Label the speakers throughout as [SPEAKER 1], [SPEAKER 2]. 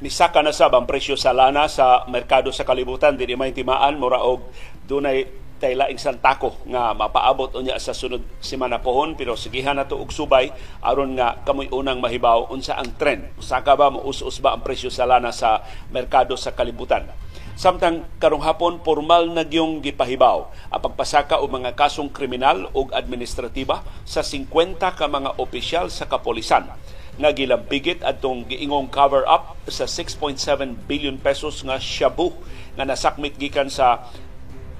[SPEAKER 1] Misaka na sab ang presyo sa lana sa merkado sa kalibutan. Di may timaan mura og dunay tay laing santako nga mapaabot unya sa sunod semana pohon. Pero sigihan nato og subay aron nga kamoy unang mahibaw unsa ang trend. Saka ba mo us ba ang presyo sa lana sa merkado sa kalibutan? Samtang karong hapon formal na gyung gipahibaw. Ang pagpasaka og mga kasong kriminal ug administratiba sa 50 ka mga opisyal sa kapolisan nga gilambigit atong giingong cover up sa 6.7 billion pesos nga shabu nga nasakmit gikan sa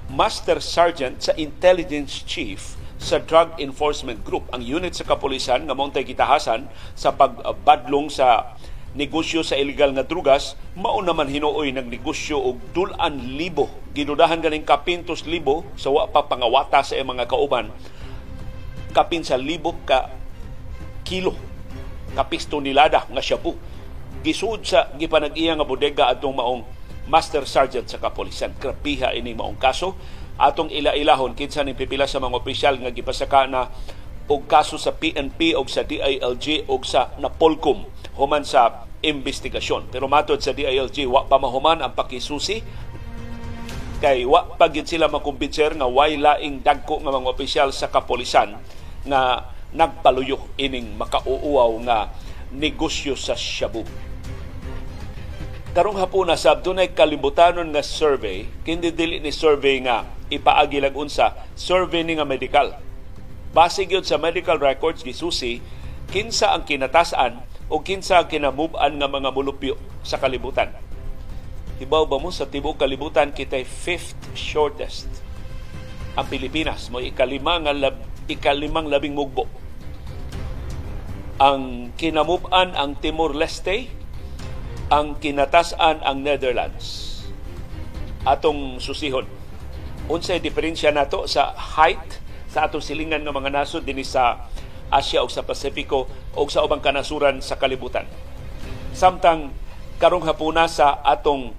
[SPEAKER 1] Master Sergeant sa Intelligence Chief sa Drug Enforcement Group. Ang unit sa kapulisan nga montay gitahasan sa pagbadlong sa negosyo sa illegal nga drugas mao naman hinuoy ng negosyo og dulan libo. Ginudahan ganing kapintos libo sa wa pa pangawata sa mga kauban. Kapin sa libo ka kilo kapisto nilada nga shabu. Gisud sa gipanag-iya nga bodega atong maong master sergeant sa kapolisan. Krapiha ini maong kaso. Atong ila-ilahon kinsa ni pipila sa mga opisyal nga gipasaka na og kaso sa PNP o sa DILG o sa Napolcom human sa investigasyon. Pero matod sa DILG, wa pa mahuman ang pakisusi. Kay wa pa sila makumbinser nga way laing dagko nga mga opisyal sa kapolisan nga nagpaluyo ining makauuaw nga negosyo sa shabu. Karong hapon na sab dunay kalibutanon nga survey, kindi dili ni survey nga ipaagi lag unsa, survey ni nga medical. Base gyud sa medical records gisusi kinsa ang kinatasan o kinsa kinamuban nga mga mulupyo sa kalibutan. Hibaw ba mo sa tibok kalibutan kitay fifth shortest ang Pilipinas mo ikalima nga lab, ikalimang labing mugbo. Ang kinamuban ang Timor Leste, ang kinatasan ang Netherlands. Atong susihon. Unsay diferensya nato sa height sa atong silingan ng mga nasod dinhi sa Asia o sa Pasifiko o sa ubang kanasuran sa kalibutan. Samtang karong hapuna sa atong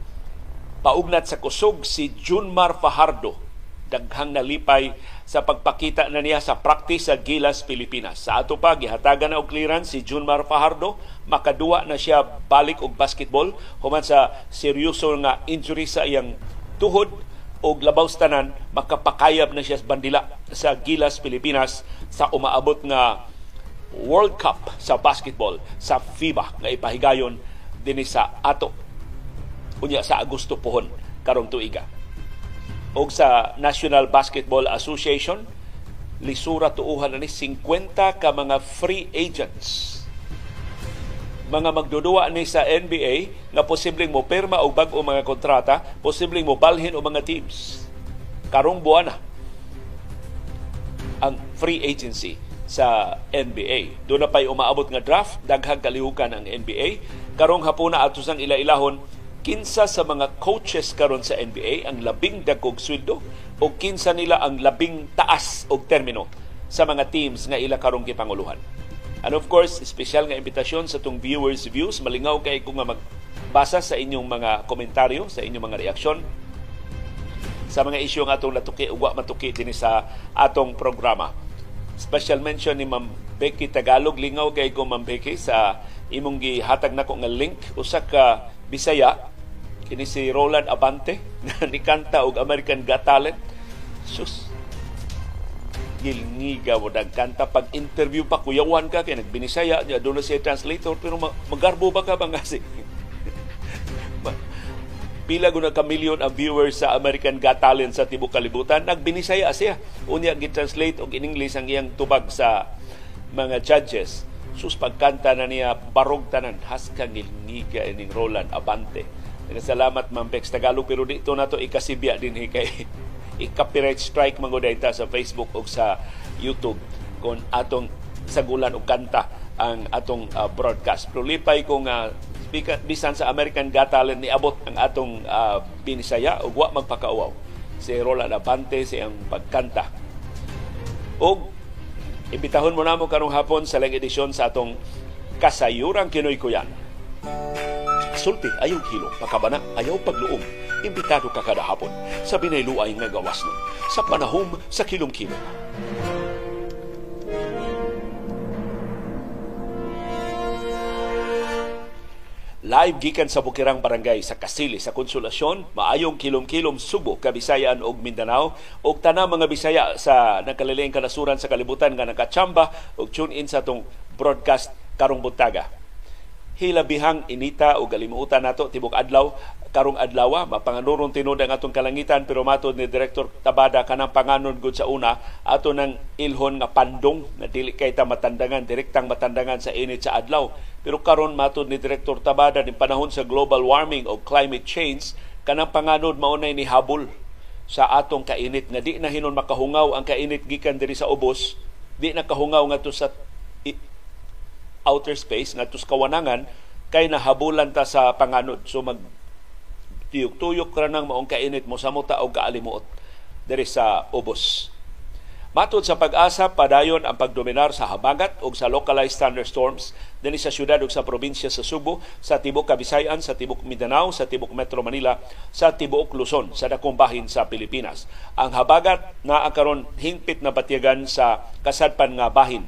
[SPEAKER 1] paugnat sa kusog si Junmar Fajardo daghang nalipay sa pagpakita na niya sa practice sa Gilas, Pilipinas. Sa ato pa, gihatagan na og clearance si Junmar Fajardo, makaduwa na siya balik og basketball human sa seryoso nga injury sa iyang tuhod og labaw tanan makapakayab na siya sa bandila sa Gilas Pilipinas sa umaabot nga World Cup sa basketball sa FIBA nga ipahigayon dinhi sa ato unya sa Agosto pohon karong tuiga. Og sa National Basketball Association lisura tuuhan na ni 50 ka mga free agents mga magdudua ni sa NBA nga posibleng mo perma og bag-o mga kontrata, posibleng mo balhin og mga teams. Karong buwan na ang free agency sa NBA. Doon na pa'y umaabot nga draft, daghang kalihukan ang NBA. Karong hapuna ato sang ila-ilahon, kinsa sa mga coaches karon sa NBA ang labing dagkog sweldo o kinsa nila ang labing taas og termino sa mga teams nga ila karong gipanguluhan. And of course, special nga imbitasyon sa tong viewers views. Malingaw kay kung nga magbasa sa inyong mga komentaryo, sa inyong mga reaksyon sa mga isyu nga atong natuki ugwa matuki dinhi sa atong programa. Special mention ni Ma'am Becky Tagalog lingaw kay ko Ma'am Becky sa imong gihatag nako nga link usa ka Bisaya kini si Roland Abante na nikanta og American Got Talent. Sus, gilngiga mo kanta. Pag interview pa kuyawan ka kay nagbinisaya niya doon na siya translator pero magarbo ba ka ba nga si pila guna ka million ang viewers sa American Got Talent sa tibok kalibutan. Nagbinisaya siya. Unya gi-translate og in English ang iyang tubag sa mga judges. Sus pagkanta na niya barog tanan. Haska ngilngiga ining Roland Abante salamat Ma'am Bex Tagalog pero dito na to ikasibya din kay i-copyright strike mga data sa Facebook o sa YouTube kung atong sagulan og kanta ang atong uh, broadcast. Pero lipay kung uh, bisan sa American Got Talent ni abot ang atong uh, binisaya ug wa magpakauaw si Roland Abante sa ang pagkanta. Og ibitahon mo namo karong hapon sa lang edisyon sa atong kasayurang Kinoy Kuyan. Sulti ayaw hilong, makabana ayaw pagluom. Imbitado ka kada hapon. Sa binayluay nga gawas nun. Sa panahom sa kilom-kilom. live gikan sa Bukirang Barangay sa Kasili sa Konsolasyon, maayong kilom-kilom Subo, Kabisayan ug Mindanao. Ug tanang mga Bisaya sa nakaliling kanasuran sa kalibutan nga nakachamba ug tune in sa tong broadcast karong buntaga. Hilabihang inita o galimutan nato tibok adlaw karong adlaw mapanganuron tinud ang atong kalangitan pero matod ni Director Tabada kanang panganon gud sa una ato nang ilhon nga pandong na dili kay ta matandangan direktang matandangan sa init sa adlaw. Pero karon matod ni Director Tabada din panahon sa global warming o climate change kanang panganod mao ni habol sa atong kainit nga di na hinon makahungaw ang kainit gikan diri sa ubos di na kahungaw ngadto sa outer space sa kawanangan kay nahabulan ta sa panganod so mag tuyok-tuyok ra nang maong kainit mo sa muta og kaalimuot diri sa ubos. Matod sa pag-asa, padayon ang pagdominar sa habagat o sa localized thunderstorms dinhi sa syudad o sa probinsya sa Subo, sa tibok Kabisayan, sa tibok Mindanao, sa tibok Metro Manila, sa tibok Luzon, sa dakong bahin sa Pilipinas. Ang habagat na karon hingpit na batyagan sa kasadpan nga bahin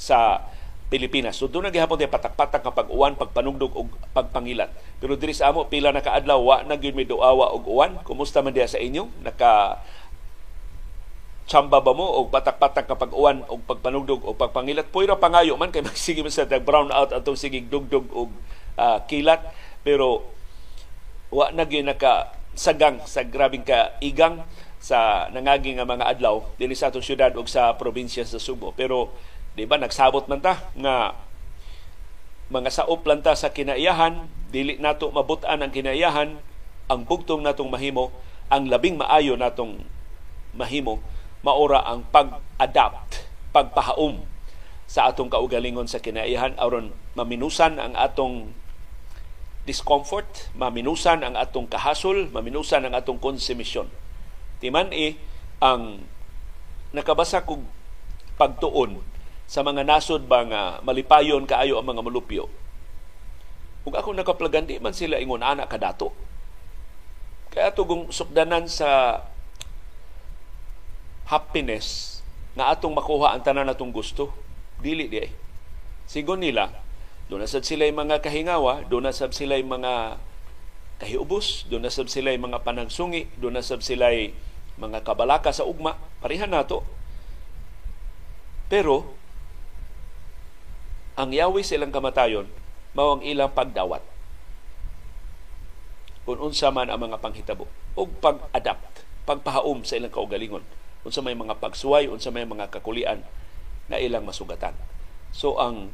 [SPEAKER 1] sa Pilipinas. So doon gihapon tay patak-patak nga pag-uwan, pagpanugdog ug pagpangilat. Pero diri sa amo pila na kaadlaw wa na gyud mi duawa og uwan. Kumusta man diha sa inyo? Naka chamba ba mo og patak-patak ka pag-uwan og pagpanugdog og pagpangilat? Puyra pangayo man kay magsige man sa brown out atong sigig dugdog og uh, kilat. Pero wa na gyud naka sagang sa grabing ka igang sa nangagi nga mga adlaw dinhi sa atong syudad ug sa probinsya sa Subo. Pero Di ba nagsabot man ta nga mga saop lang ta sa kinaiyahan, dili nato mabutan ang kinaiyahan, ang bugtong natong mahimo, ang labing maayo natong mahimo, maura ang pag-adapt, pagpahaom sa atong kaugalingon sa kinaiyahan aron maminusan ang atong discomfort, maminusan ang atong kahasol, maminusan ang atong konsumisyon. Timan e ang nakabasa kog pagtuon sa mga nasod ba nga malipayon kaayo ang mga malupyo. Kung ako nakaplagan, di man sila ingon anak kadato. Kaya tugong sukdanan sa happiness na atong makuha ang tanan natong gusto. Dili di. Sigon nila, doon sad sila mga kahingawa, doon sad sila mga kahiubos, doon sad sila mga panagsungi, doon sad sila mga kabalaka sa ugma. Parihan nato. Pero ang yawi silang kamatayon mao ang ilang pagdawat. Kung unsa man ang mga panghitabo ug pag-adapt pagpahaom sa ilang kaugalingon. Unsa may mga pagsuway unsa may mga kakulian na ilang masugatan. So ang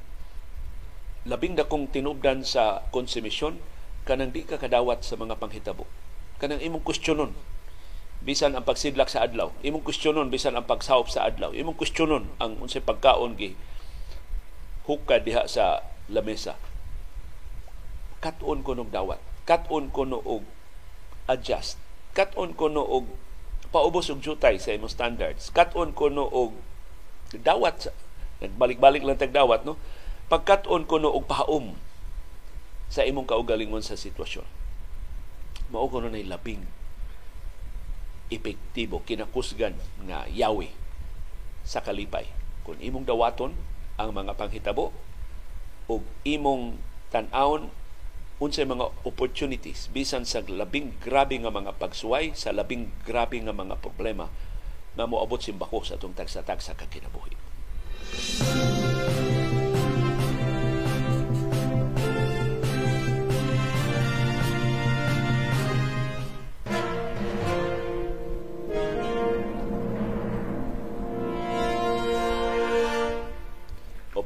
[SPEAKER 1] labing dakong tinubdan sa konsumisyon kanang di ka kadawat sa mga panghitabo. Kanang imong kwestiyonon bisan ang pagsidlak sa adlaw. Imong kwestiyonon bisan ang pagsahop sa adlaw. Imong kwestiyonon ang unsay pagkaon gi hukad diha sa lamesa. Katon ko nog dawat. Katon ko no og adjust. Katon ko no og paubos og jutay sa imong standards. Katon ko no og dawat nagbalik-balik lang tag dawat no. Pagkaton ko no og pahaom sa imong kaugalingon sa sitwasyon. Mao ko no labing epektibo kinakusgan nga yawi sa kalipay. Kung imong dawaton ang mga panghitabo ug imong tan-awon unsay mga opportunities bisan sa labing grabe nga mga pagsuway sa labing grabe nga mga problema na moabot simbako sa atong tagsa-tagsa kakinabuhi.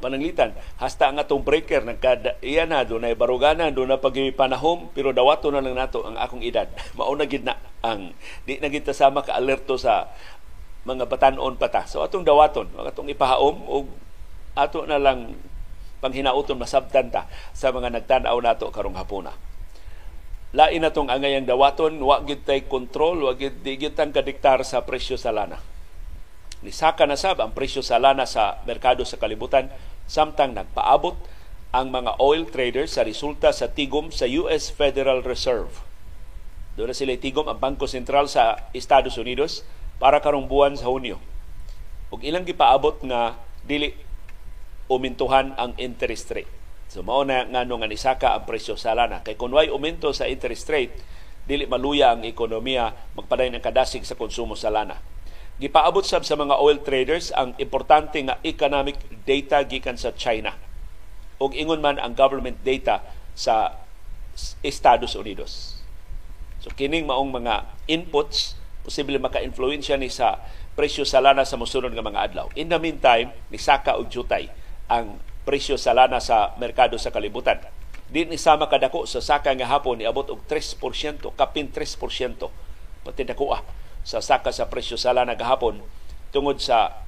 [SPEAKER 1] Pananglitan. Hasta ang atong breaker nagkada iya na do na barugana do na pag panahom pero dawato na lang nato ang akong edad. Mao na gid na ang di na gid sama ka alerto sa mga batanon pata so atong dawaton atong ipahaom og ato na lang panghinauton masabtan ta sa mga nagtan-aw nato karong hapuna. Lain na tong angayang dawaton wa gid tay kontrol wa gid di gid kadiktar sa presyo sa lana. Nisaka na sab ang presyo sa lana sa merkado sa kalibutan samtang nagpaabot ang mga oil traders sa resulta sa tigom sa US Federal Reserve. Doon na sila tigom ang Bangko Sentral sa Estados Unidos para karong buwan sa Hunyo. Ug ilang gipaabot nga dili umintuhan ang interest rate So mao na ngano nga nisaka ang presyo sa lana kay kun way aumento sa interest rate dili maluya ang ekonomiya magpaday ng kadasig sa konsumo sa lana. Gipaabot sab sa mga oil traders ang importante nga economic data gikan sa China. Ug ingon man ang government data sa Estados Unidos. So kining maong mga inputs posible maka-influensya ni sa presyo sa lana sa mosunod nga mga adlaw. In the meantime, nisaka og jutay ang presyo sa lana sa merkado sa kalibutan. Di ni sama kadako sa saka nga hapon ni abot og 3%, kapin 3%. Pati dakuha sa saka sa presyo sa lana gahapon tungod sa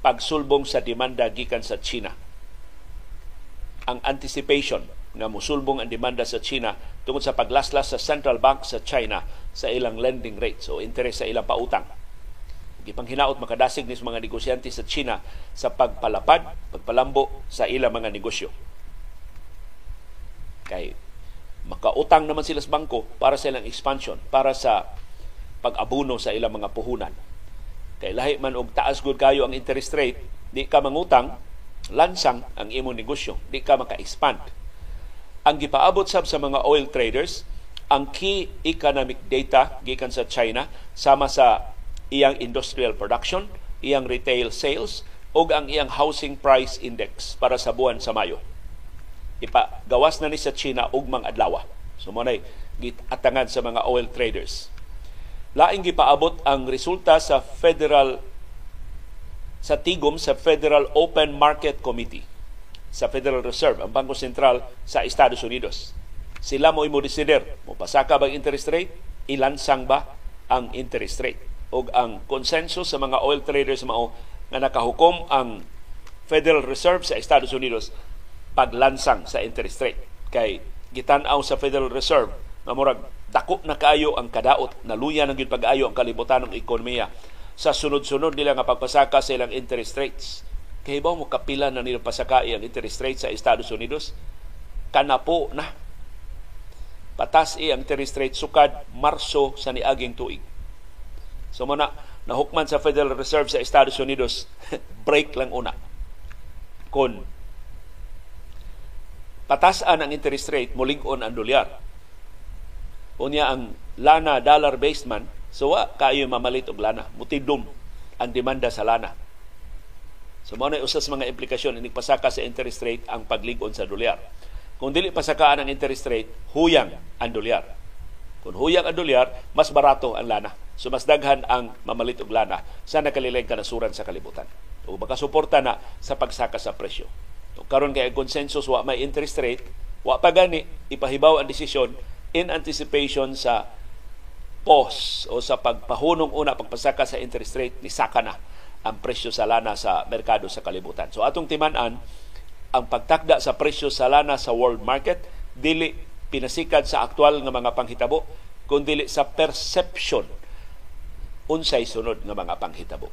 [SPEAKER 1] pagsulbong sa demanda gikan sa China. Ang anticipation nga musulbong ang demanda sa China tungod sa paglaslas sa Central Bank sa China sa ilang lending rates o interes sa ilang pautang gipanghinaot makadasig ni mga negosyante sa China sa pagpalapad, pagpalambo sa ilang mga negosyo. Kay makautang naman sila sa bangko para sa ilang expansion, para sa pag-abuno sa ilang mga puhunan. Kay lahi man og taas gud kayo ang interest rate, di ka mangutang, lansang ang imong negosyo, di ka maka-expand. Ang gipaabot sab sa mga oil traders, ang key economic data gikan sa China sama sa iyang industrial production, iyang retail sales, o ang iyang housing price index para sa buwan sa Mayo. Ipagawas na ni sa China ugmang adlaw. So mo gitatangan sa mga oil traders. Laing gipaabot ang resulta sa Federal sa tigom sa Federal Open Market Committee sa Federal Reserve, ang Bangko Sentral sa Estados Unidos. Sila mo imo desider, mo pasaka ba interest rate, ilansang ba ang interest rate? O ang konsensus sa mga oil traders mao nga nakahukom ang Federal Reserve sa Estados Unidos paglansang sa interest rate. Kay gitan-aw sa Federal Reserve nga murag dako na kaayo ang kadaot. Naluya nang gid pag-ayo ang kalibutan ng ekonomiya. Sa sunod-sunod nila nga pagpasaka sa ilang interest rates. Kay ba mo kapila na nila pasakai ang interest rate sa Estados Unidos. Kanapo na. Patas i ang interest rate sukad Marso sa niaging tuig. So muna, nahukman sa Federal Reserve sa Estados Unidos, break lang una. Kung patasan ang interest rate, muling-on ang dolyar. Unya ang lana dollar-based man, so wa kayo mamalit og lana. Mutidom ang demanda sa lana. So mao na usas mga implikasyon inig pasaka sa interest rate ang paglig-on sa dolyar. Kung dili pasakaan ang interest rate, huyang ang dolyar. Kung huyang ang dolyar, mas barato ang lana. So mas daghan ang mamalit og lana sa nakalilig kanasuran sa kalibutan. O makasuporta na sa pagsaka sa presyo. So, karon kay consensus wa may interest rate, wa pa gani ipahibaw ang desisyon in anticipation sa pause o sa pagpahunong una pagpasaka sa interest rate ni saka na ang presyo sa lana sa merkado sa kalibutan. So atong timan-an ang pagtakda sa presyo sa lana sa world market dili pinasikad sa aktual nga mga panghitabo kundi sa perception unsay sunod nga mga panghitabo.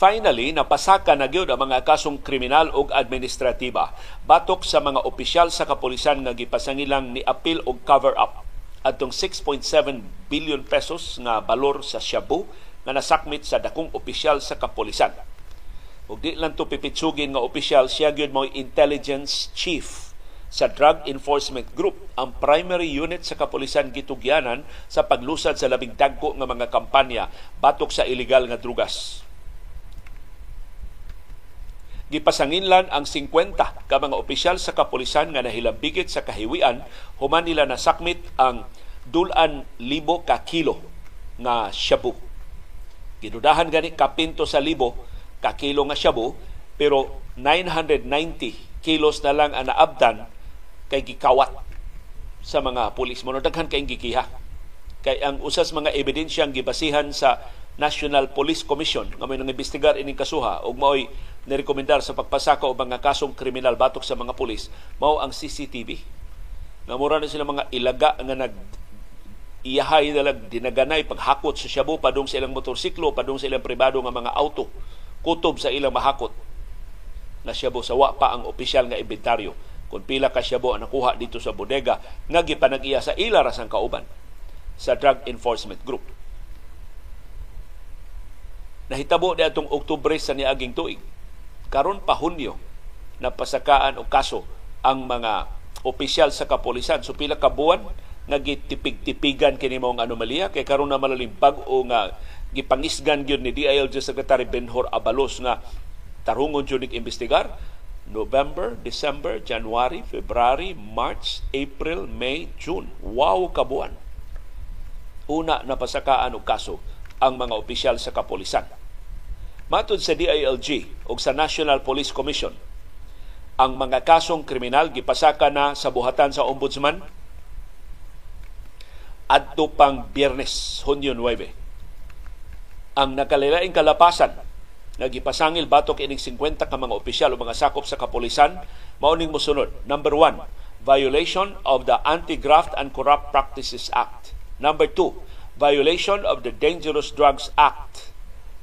[SPEAKER 1] Finally, napasaka na gyud ang mga kasong kriminal ug administratiba batok sa mga opisyal sa kapulisan nga gipasangilang ni appeal og cover up adtong 6.7 billion pesos nga balor sa Shabu nga nasakmit sa dakong opisyal sa kapulisan ug di lang to pipitsugin nga opisyal siya gyud mo intelligence chief sa Drug Enforcement Group ang primary unit sa kapulisan gitugyanan sa paglusad sa labing dagko nga mga kampanya batok sa ilegal nga drugas. Gipasanginlan ang 50 ka mga opisyal sa kapulisan nga nahilambigit sa kahiwian. Human nila nasakmit ang dulan libo ka kilo nga shabu. Gidudahan gani kapinto sa libo kakilo nga shabu pero 990 kilos na lang ang naabdan kay gikawat sa mga pulis. Mo daghan kay gikiha. Kay ang usas mga ebidensya ang gibasihan sa National Police Commission nga may nang-imbestigar ining kasuha ug mao'y nirekomendar sa pagpasaka og mga kasong kriminal batok sa mga pulis mao ang CCTV nga mura na sila mga ilaga nga nag iyahay dalag dinaganay paghakot sa shabu padung sa ilang motorsiklo padung sa ilang pribado nga mga auto kutob sa ilang mahakot na syabo sa wa pa ang opisyal nga inventaryo kung pila ka syabo ang nakuha dito sa bodega nga gipanag-iya sa ila rasang kauban sa Drug Enforcement Group. Nahitabo ni atong Oktubre sa niaging tuig. Karon pa Hunyo napasakaan og kaso ang mga opisyal sa kapolisan. So pila ka buwan nga gitipig-tipigan kini mong anomalya kay karon na malalim bag-o nga gipangisgan gyud ni DILG Secretary Benhor Abalos nga tarungon jud imbestigar November, December, January, February, March, April, May, June. Wow kabuan. Una napasakaan og kaso ang mga opisyal sa kapolisan. Matod sa DILG o sa National Police Commission, ang mga kasong kriminal gipasaka na sa buhatan sa Ombudsman adto pang Biyernes, Hunyo 9. Ang nakalilaing kalapasan nagipasangil batok ining 50 ka mga opisyal o mga sakop sa kapulisan mauning mosunod. Number one, violation of the Anti-Graft and Corrupt Practices Act. Number two, violation of the Dangerous Drugs Act.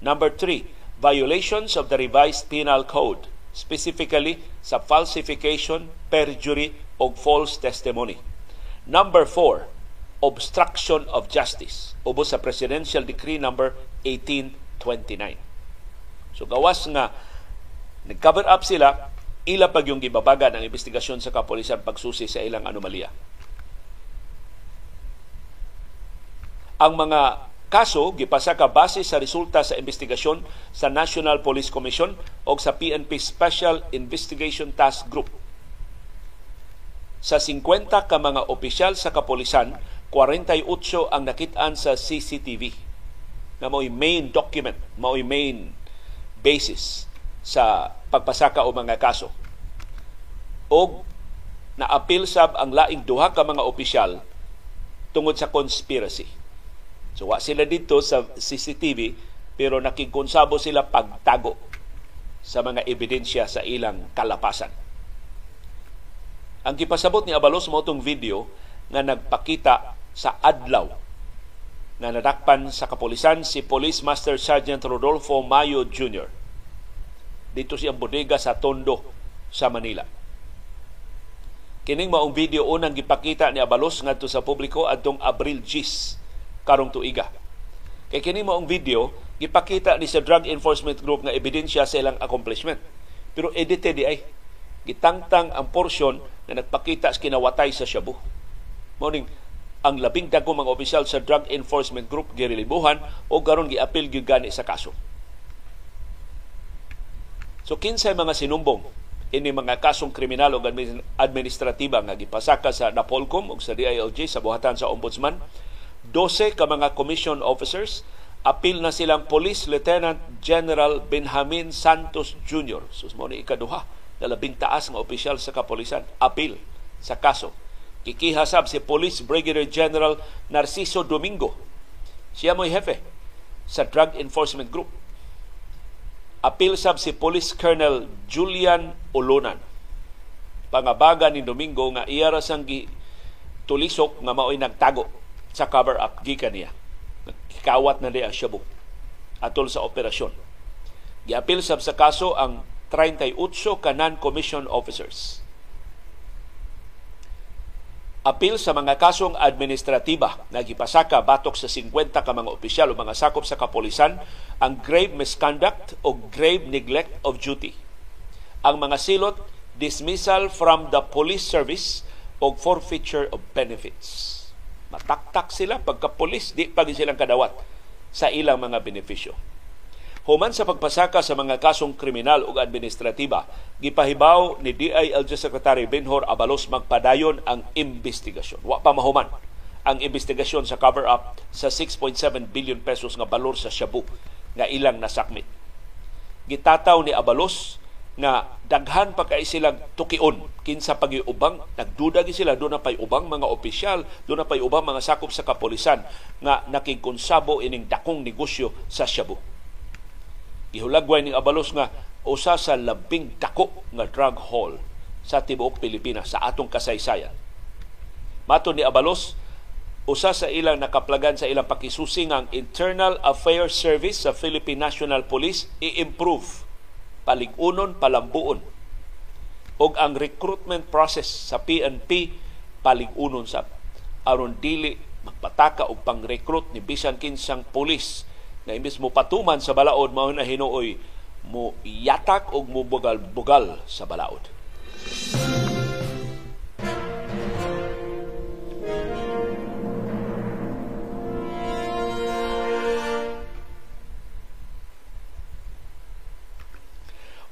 [SPEAKER 1] Number three, violations of the revised penal code, specifically sa falsification, perjury, o false testimony. Number four, obstruction of justice, ubos sa Presidential Decree number 1829. So gawas nga nag-cover up sila, ila pag yung gibabagan ang investigasyon sa kapulisan pagsusi sa ilang anomalya. Ang mga kaso gipasaka base sa resulta sa investigasyon sa National Police Commission o sa PNP Special Investigation Task Group. Sa 50 ka mga opisyal sa kapolisan, 48 ang nakitaan sa CCTV na mo'y main document, mo'y main basis sa pagpasaka o mga kaso. O na-appeal sab ang laing duha ka mga opisyal tungod sa conspiracy So wa sila dito sa CCTV pero nakikonsabo sila pagtago sa mga ebidensya sa ilang kalapasan. Ang gipasabot ni Abalos mo itong video nga nagpakita sa adlaw na nadakpan sa kapulisan si Police Master Sergeant Rodolfo Mayo Jr. Dito siyang bodega sa Tondo sa Manila. Kining maong video unang gipakita ni Abalos ngadto sa publiko adtong Abril 10 karong tuiga. Kay kini mo ang video gipakita ni sa Drug Enforcement Group nga ebidensya sa ilang accomplishment. Pero edited di ay gitangtang ang portion na nagpakita sa kinawatay sa Shabu. Morning, ang labing dagko mga opisyal sa Drug Enforcement Group girilibuhan o garon giapil gyud sa kaso. So kinsay mga sinumbong ini mga kasong kriminal o administratiba nga gipasaka sa Napolcom o sa DILG sa buhatan sa Ombudsman 12 ka mga commission officers, apil na silang Police Lieutenant General Benjamin Santos Jr. Sus mo ikaduha na labing taas nga opisyal sa kapolisan. Apil sa kaso. Kikihasab si Police Brigadier General Narciso Domingo. Siya mo'y hefe sa Drug Enforcement Group. Apil sab si Police Colonel Julian Olonan. Pangabaga ni Domingo nga iya rasang tulisok nga mao'y nagtago sa cover-up gikan niya. Kawat na niya Shabu atol sa operasyon. Giapil sab sa kaso ang 38 ka non-commission officers. Apil sa mga kasong administratiba na gipasaka batok sa 50 ka mga opisyal o mga sakop sa kapolisan ang grave misconduct o grave neglect of duty. Ang mga silot dismissal from the police service o forfeiture of benefits Mataktak sila pagka-pulis, di pa silang kadawat sa ilang mga benepisyo. Human sa pagpasaka sa mga kasong kriminal ug administratiba, gipahibaw ni DILG Secretary Benhor Abalos magpadayon ang investigasyon. Wa pa mahuman ang investigasyon sa cover-up sa 6.7 billion pesos nga balor sa Shabu nga ilang nasakmit. Gitataw ni Abalos nga daghan pa kay silang tukion kinsa pagiubang nagduda gi sila do na pay ubang mga opisyal do na pay ubang mga sakop sa kapolisan nga nakigkonsabo ining dakong negosyo sa Shabu. Gihulagway ni Abalos nga usa sa labing dako nga drug haul sa tibuok Pilipinas sa atong kasaysayan. Mato ni Abalos usa sa ilang nakaplagan sa ilang pakisusi ang Internal Affairs Service sa Philippine National Police i-improve paligunon, palambuon. Og ang recruitment process sa PNP paligunon sa aron dili magpataka og pang-recruit ni bisan kinsang pulis na imbis mo patuman sa balaod mao na hinuoy mo yatak og mo bugal-bugal sa balaod.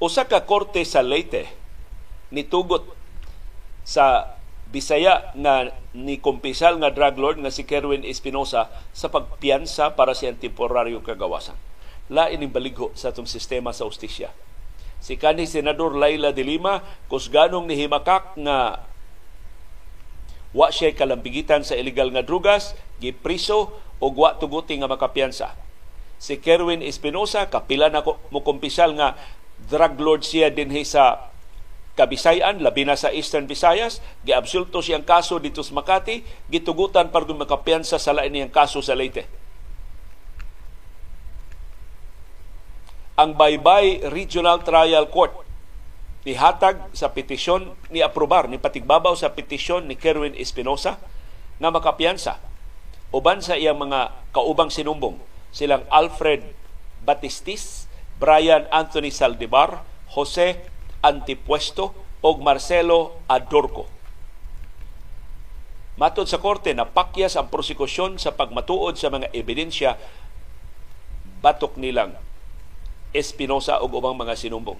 [SPEAKER 1] Usa ka korte sa Leyte nitugot sa Bisaya nga ni kumpisal nga drug lord nga si Kerwin Espinosa sa pagpiyansa para sa temporaryo kagawasan. Lain ning baligho sa atong sistema sa ustisya. Si kanhi Senador Laila de Lima kusganong ni himakak nga wa siya kalambigitan sa illegal nga drugas, gipriso o wa tuguti nga makapiyansa. Si Kerwin Espinosa kapila na mo kumpisal nga drug lord siya dinhi sa Kabisayan, labi na sa Eastern Visayas, giabsulto siyang kaso dito sa Makati, gitugutan para makapiyansa sa lain niyang kaso sa Leyte. Ang Baybay Regional Trial Court nihatag sa petisyon ni aprobar ni patigbabaw sa petisyon ni Kerwin Espinosa nga makapiyansa. Uban sa iyang mga kaubang sinumbong silang Alfred Batistis, Brian Anthony Saldivar, Jose Antipuesto o Marcelo Adorco. Matod sa korte, napakyas ang prosekusyon sa pagmatuod sa mga ebidensya batok nilang Espinosa o ubang mga sinumbong.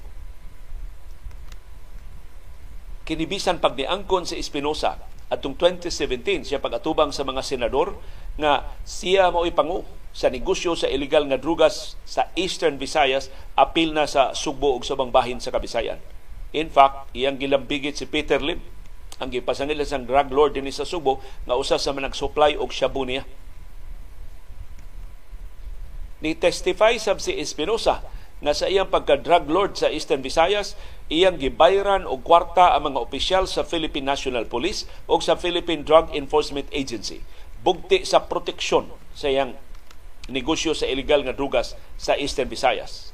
[SPEAKER 1] Kinibisan pag niangkon si Espinosa atong 2017 siya pagatubang sa mga senador nga siya mao'y pangu sa negosyo sa illegal nga drugas sa Eastern Visayas apil na sa Sugbo ug subang bahin sa Kabisayan In fact, iyang gilambigit si Peter Lim, ang gipasangil sa drug lord din sa Subo, nga usa sa manag-supply og shabu niya. Ni testify sab si Espinosa nga sa iyang pagka-drug lord sa Eastern Visayas, iyang gibayran og kwarta ang mga opisyal sa Philippine National Police o sa Philippine Drug Enforcement Agency. Bugti sa proteksyon sa iyang negosyo sa illegal nga drugas sa Eastern Visayas.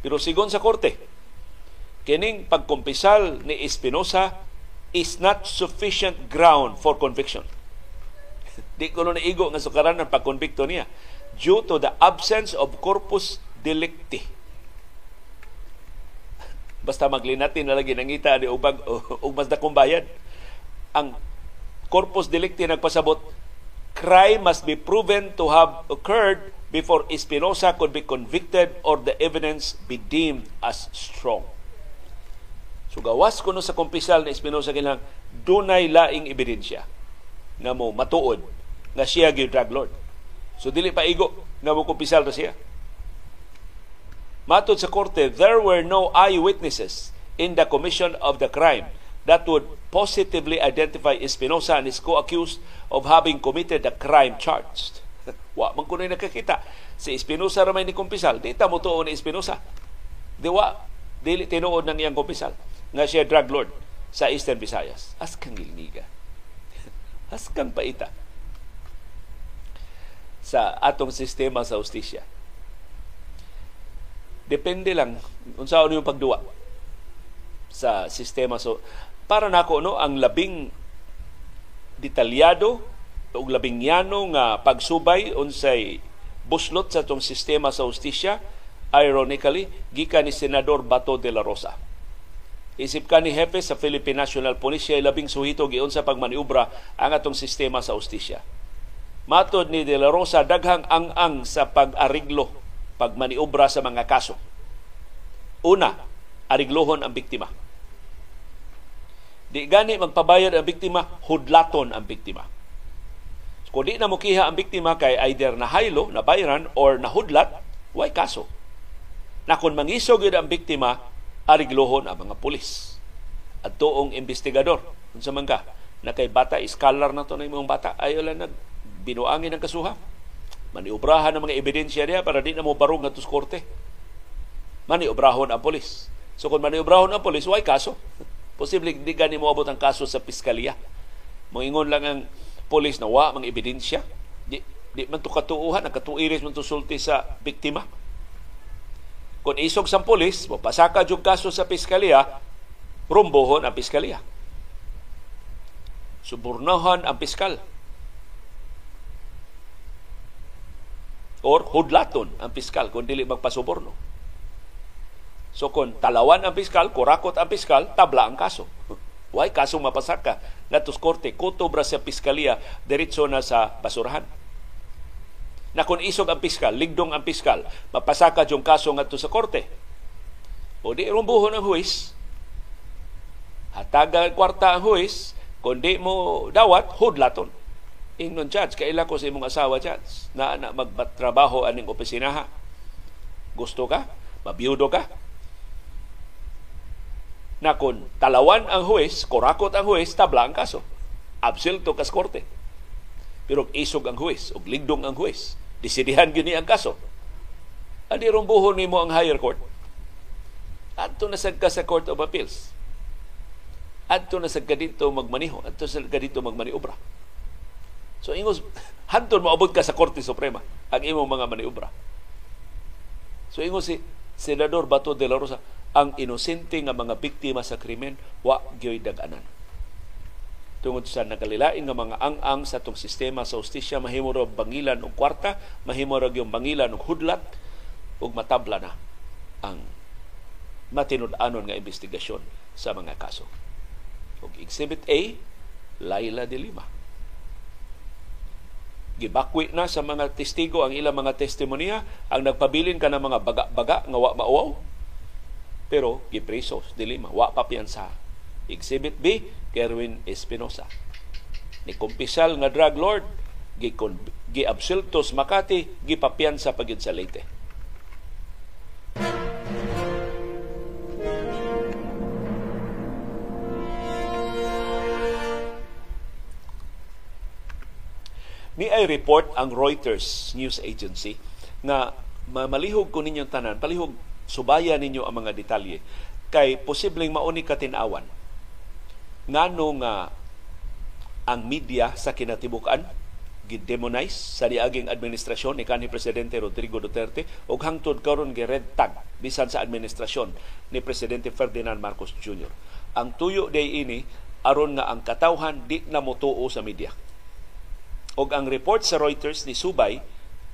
[SPEAKER 1] Pero sigon sa korte, kining pagkumpisal ni Espinosa is not sufficient ground for conviction. Di ko na igo nga sukaran ng pagkonbikto niya due to the absence of corpus delicti. Basta maglinatin na lagi nangita ni ubag o mas dakong bayad. Ang corpus delicti nagpasabot crime must be proven to have occurred before Espinosa could be convicted or the evidence be deemed as strong. So gawas kuno sa kumpisal na Espinosa kinang dunay laing ebidensya nga mo matuod nga siya gyud drug lord. So dili pa igo nga mo kumpisal na siya. Matod sa korte, there were no eyewitnesses in the commission of the crime that would positively identify Espinosa and his co-accused of having committed the crime charged. Wa man kuno nakakita si Espinosa ra may ni kumpisal, di ta mo tuon ni Espinosa. Di wa dili tinuod nang iyang kumpisal nga siya drug lord sa Eastern Visayas. Askang gilniga. Askang paita sa atong sistema sa ustisya. Depende lang unsa ano yung pagduwa sa sistema so para nako no ang labing detalyado o labing yano nga pagsubay unsay buslot sa atong sistema sa ustisya ironically gikan ni senador Bato de la Rosa Isip ka ni Hepe sa Philippine National Police, siya labing suhito giyon sa pagmaniubra ang atong sistema sa ustisya. Matod ni De La Rosa, daghang ang-ang sa pag-ariglo, pagmaniubra sa mga kaso. Una, ariglohon ang biktima. Di gani magpabayad ang biktima, hudlaton ang biktima. Kung di na mukiha ang biktima kay either na haylo, na bayran, or na hudlat, way kaso. Na kung mangisog ang biktima, ariglohon ang mga pulis. At tuong investigador unsa man ka na kay bata iskalar na to na imong bata. Ayo lang nag binuangin ang kasuha. Maniobrahan ang mga ebidensya niya para di na mo barog nga sa korte. Maniobrahon ang pulis. So kung maniobrahon ang pulis why kaso Posible hindi gani moabot ang kaso sa piskalya. Moingon lang ang polis na wa mga ebidensya. Di, di man to katuuhan, nakatuiris man to sulti sa biktima. Kung isog sa polis, mapasaka yung kaso sa piskalya, rumbohon ang piskalya. Suburnahan ang piskal. Or hudlaton ang piskal kung dili magpasuborno. So kung talawan ang piskal, kurakot ang piskal, tabla ang kaso. Why kaso mapasaka natos korte kutobra sa piskalya diretso na sa basurahan. Na kung isog ang piskal, ligdong ang piskal, mapasaka yung kaso ngadto sa korte. O di rumbuhon ang huwis, hataga kwarta ang huwis, kung di mo dawat, hudlaton. Ingnon judge, kaila ko sa imong asawa judge, na na magtrabaho aning opisinaha. Gusto ka? Mabiyudo ka? Na kung talawan ang huwes, kurakot ang huwes, tabla ang kaso. Absilto kas korte. Pero isog ang huwes, o ligdong ang huwes, disidihan gini ang kaso. Adi rumbuhon nimo ang higher court. Adto na ka sa Court of Appeals. Adto na sa kadito magmaniho, adto sa kadito magmaniobra. So ingos hanton moabot ka sa Korte Suprema ang imong mga maniobra. So ingos si Senador Bato de la Rosa ang inosente nga mga biktima sa krimen wa gyoy daganan. Tungod sa nakalilain nga mga ang-ang sa tong sistema sa ustisya mahimo ra bangilan og kwarta, mahimo ra gyud bangilan og hudlat ug matabla na ang matinud-anon nga investigasyon sa mga kaso. Og Exhibit A, Laila de Lima gibakwi na sa mga testigo ang ilang mga testimonya ang nagpabilin ka ng mga baga-baga nga wa mauwaw pero gipreso dilima wa pa piyansa exhibit B Kerwin Espinosa. Ni kumpisal nga drug lord gi giabsultos Makati gipapiyansa pagid sa Leyte. Ni ay report ang Reuters news agency nga malihog ko ninyong tanan, palihog subaya ninyo ang mga detalye. Kay posibleng mauni katinawan ngano nga ang media sa kinatibukan? Gidemonize sa niaging administrasyon ni kanhi presidente Rodrigo Duterte ug hangtod karon gi red tag bisan sa administrasyon ni presidente Ferdinand Marcos Jr. Ang tuyo day ini aron nga ang katawhan di na motuo sa media. Og ang report sa Reuters ni Subay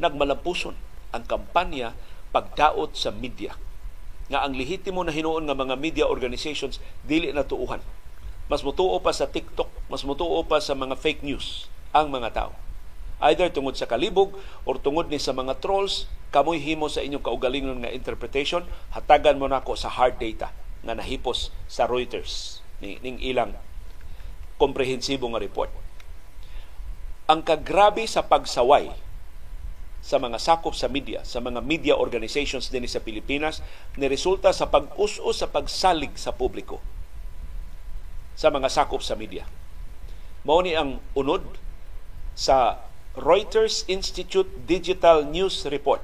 [SPEAKER 1] nagmalampuson ang kampanya pagdaot sa media nga ang lehitimo na hinuon nga mga media organizations dili na tuuhan. Mas mutuo pa sa TikTok, mas mutuo pa sa mga fake news ang mga tao. Either tungod sa kalibog or tungod ni sa mga trolls, kamoy himo sa inyong kaugalingon nga interpretation, hatagan mo nako sa hard data nga nahipos sa Reuters ning ilang komprehensibo nga report ang kagrabe sa pagsaway sa mga sakop sa media, sa mga media organizations din sa Pilipinas, ni resulta sa pag-us-us sa pagsalig sa publiko sa mga sakop sa media. Mao ni ang unod sa Reuters Institute Digital News Report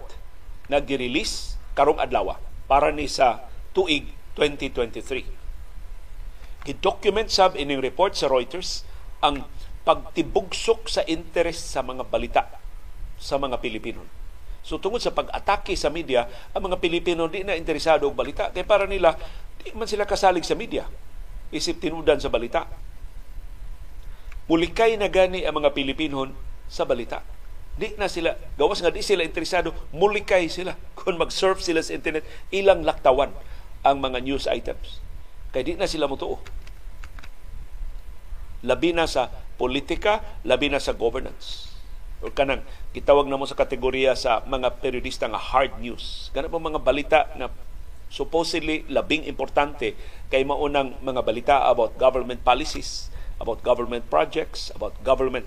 [SPEAKER 1] na girelease karong adlaw para ni sa tuig 2023. Gidocument sab ining report sa Reuters ang pagtibugsok sa interest sa mga balita sa mga Pilipino. So tungod sa pag-atake sa media, ang mga Pilipino di na interesado og balita kay para nila di man sila kasalig sa media. Isip tinudan sa balita. Mulikay na gani ang mga Pilipino sa balita. Di na sila, gawas nga di sila interesado, mulikay sila. Kung mag-surf sila sa internet, ilang laktawan ang mga news items. Kaya di na sila mutuo. Labi na sa politika, labi na sa governance. O kanang gitawag na mo sa kategorya sa mga periodista nga hard news. Ganun po mga balita na supposedly labing importante kay maunang mga balita about government policies, about government projects, about government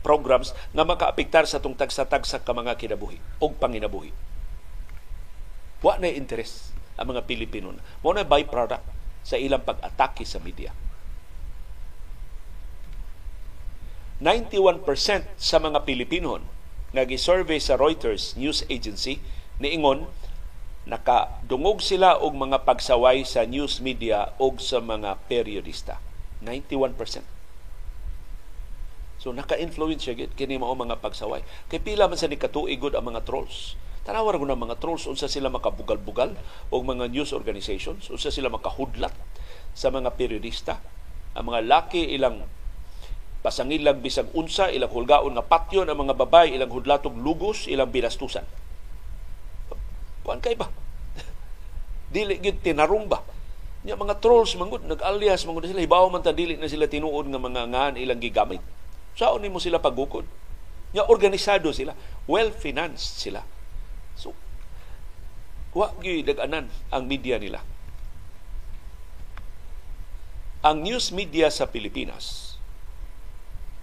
[SPEAKER 1] programs nga makaapektar sa tong tagsa-tagsa ka mga kinabuhi o panginabuhi. Wa na interes ang mga Pilipino. Mo na byproduct sa ilang pag-atake sa media. 91% sa mga Pilipino nga gisurvey sa Reuters news agency niingon nakadungog sila og mga pagsaway sa news media og sa mga periodista. 91%. So naka-influence siya kini mao mga pagsaway. Kay pila man sa ni katuigod ang mga trolls. Tanawar ko ng mga trolls unsa sila makabugal-bugal og mga news organizations, unsa sila makahudlat sa mga periodista. Ang mga laki ilang pasangilag bisag unsa ilang hulgaon nga patyon ang mga babay ilang hudlatog lugos ilang binastusan. Kuan kay ba? Dili gyud tinarong ba? Nya mga trolls mangud nag-alias mangud sila. Hibaw man ta dili na sila tinuod nga mga ngan ilang gigamit. Saon nimo sila pagukod? Nya organisado sila. Well financed sila. So wa gyud dag-anan ang media nila. Ang news media sa Pilipinas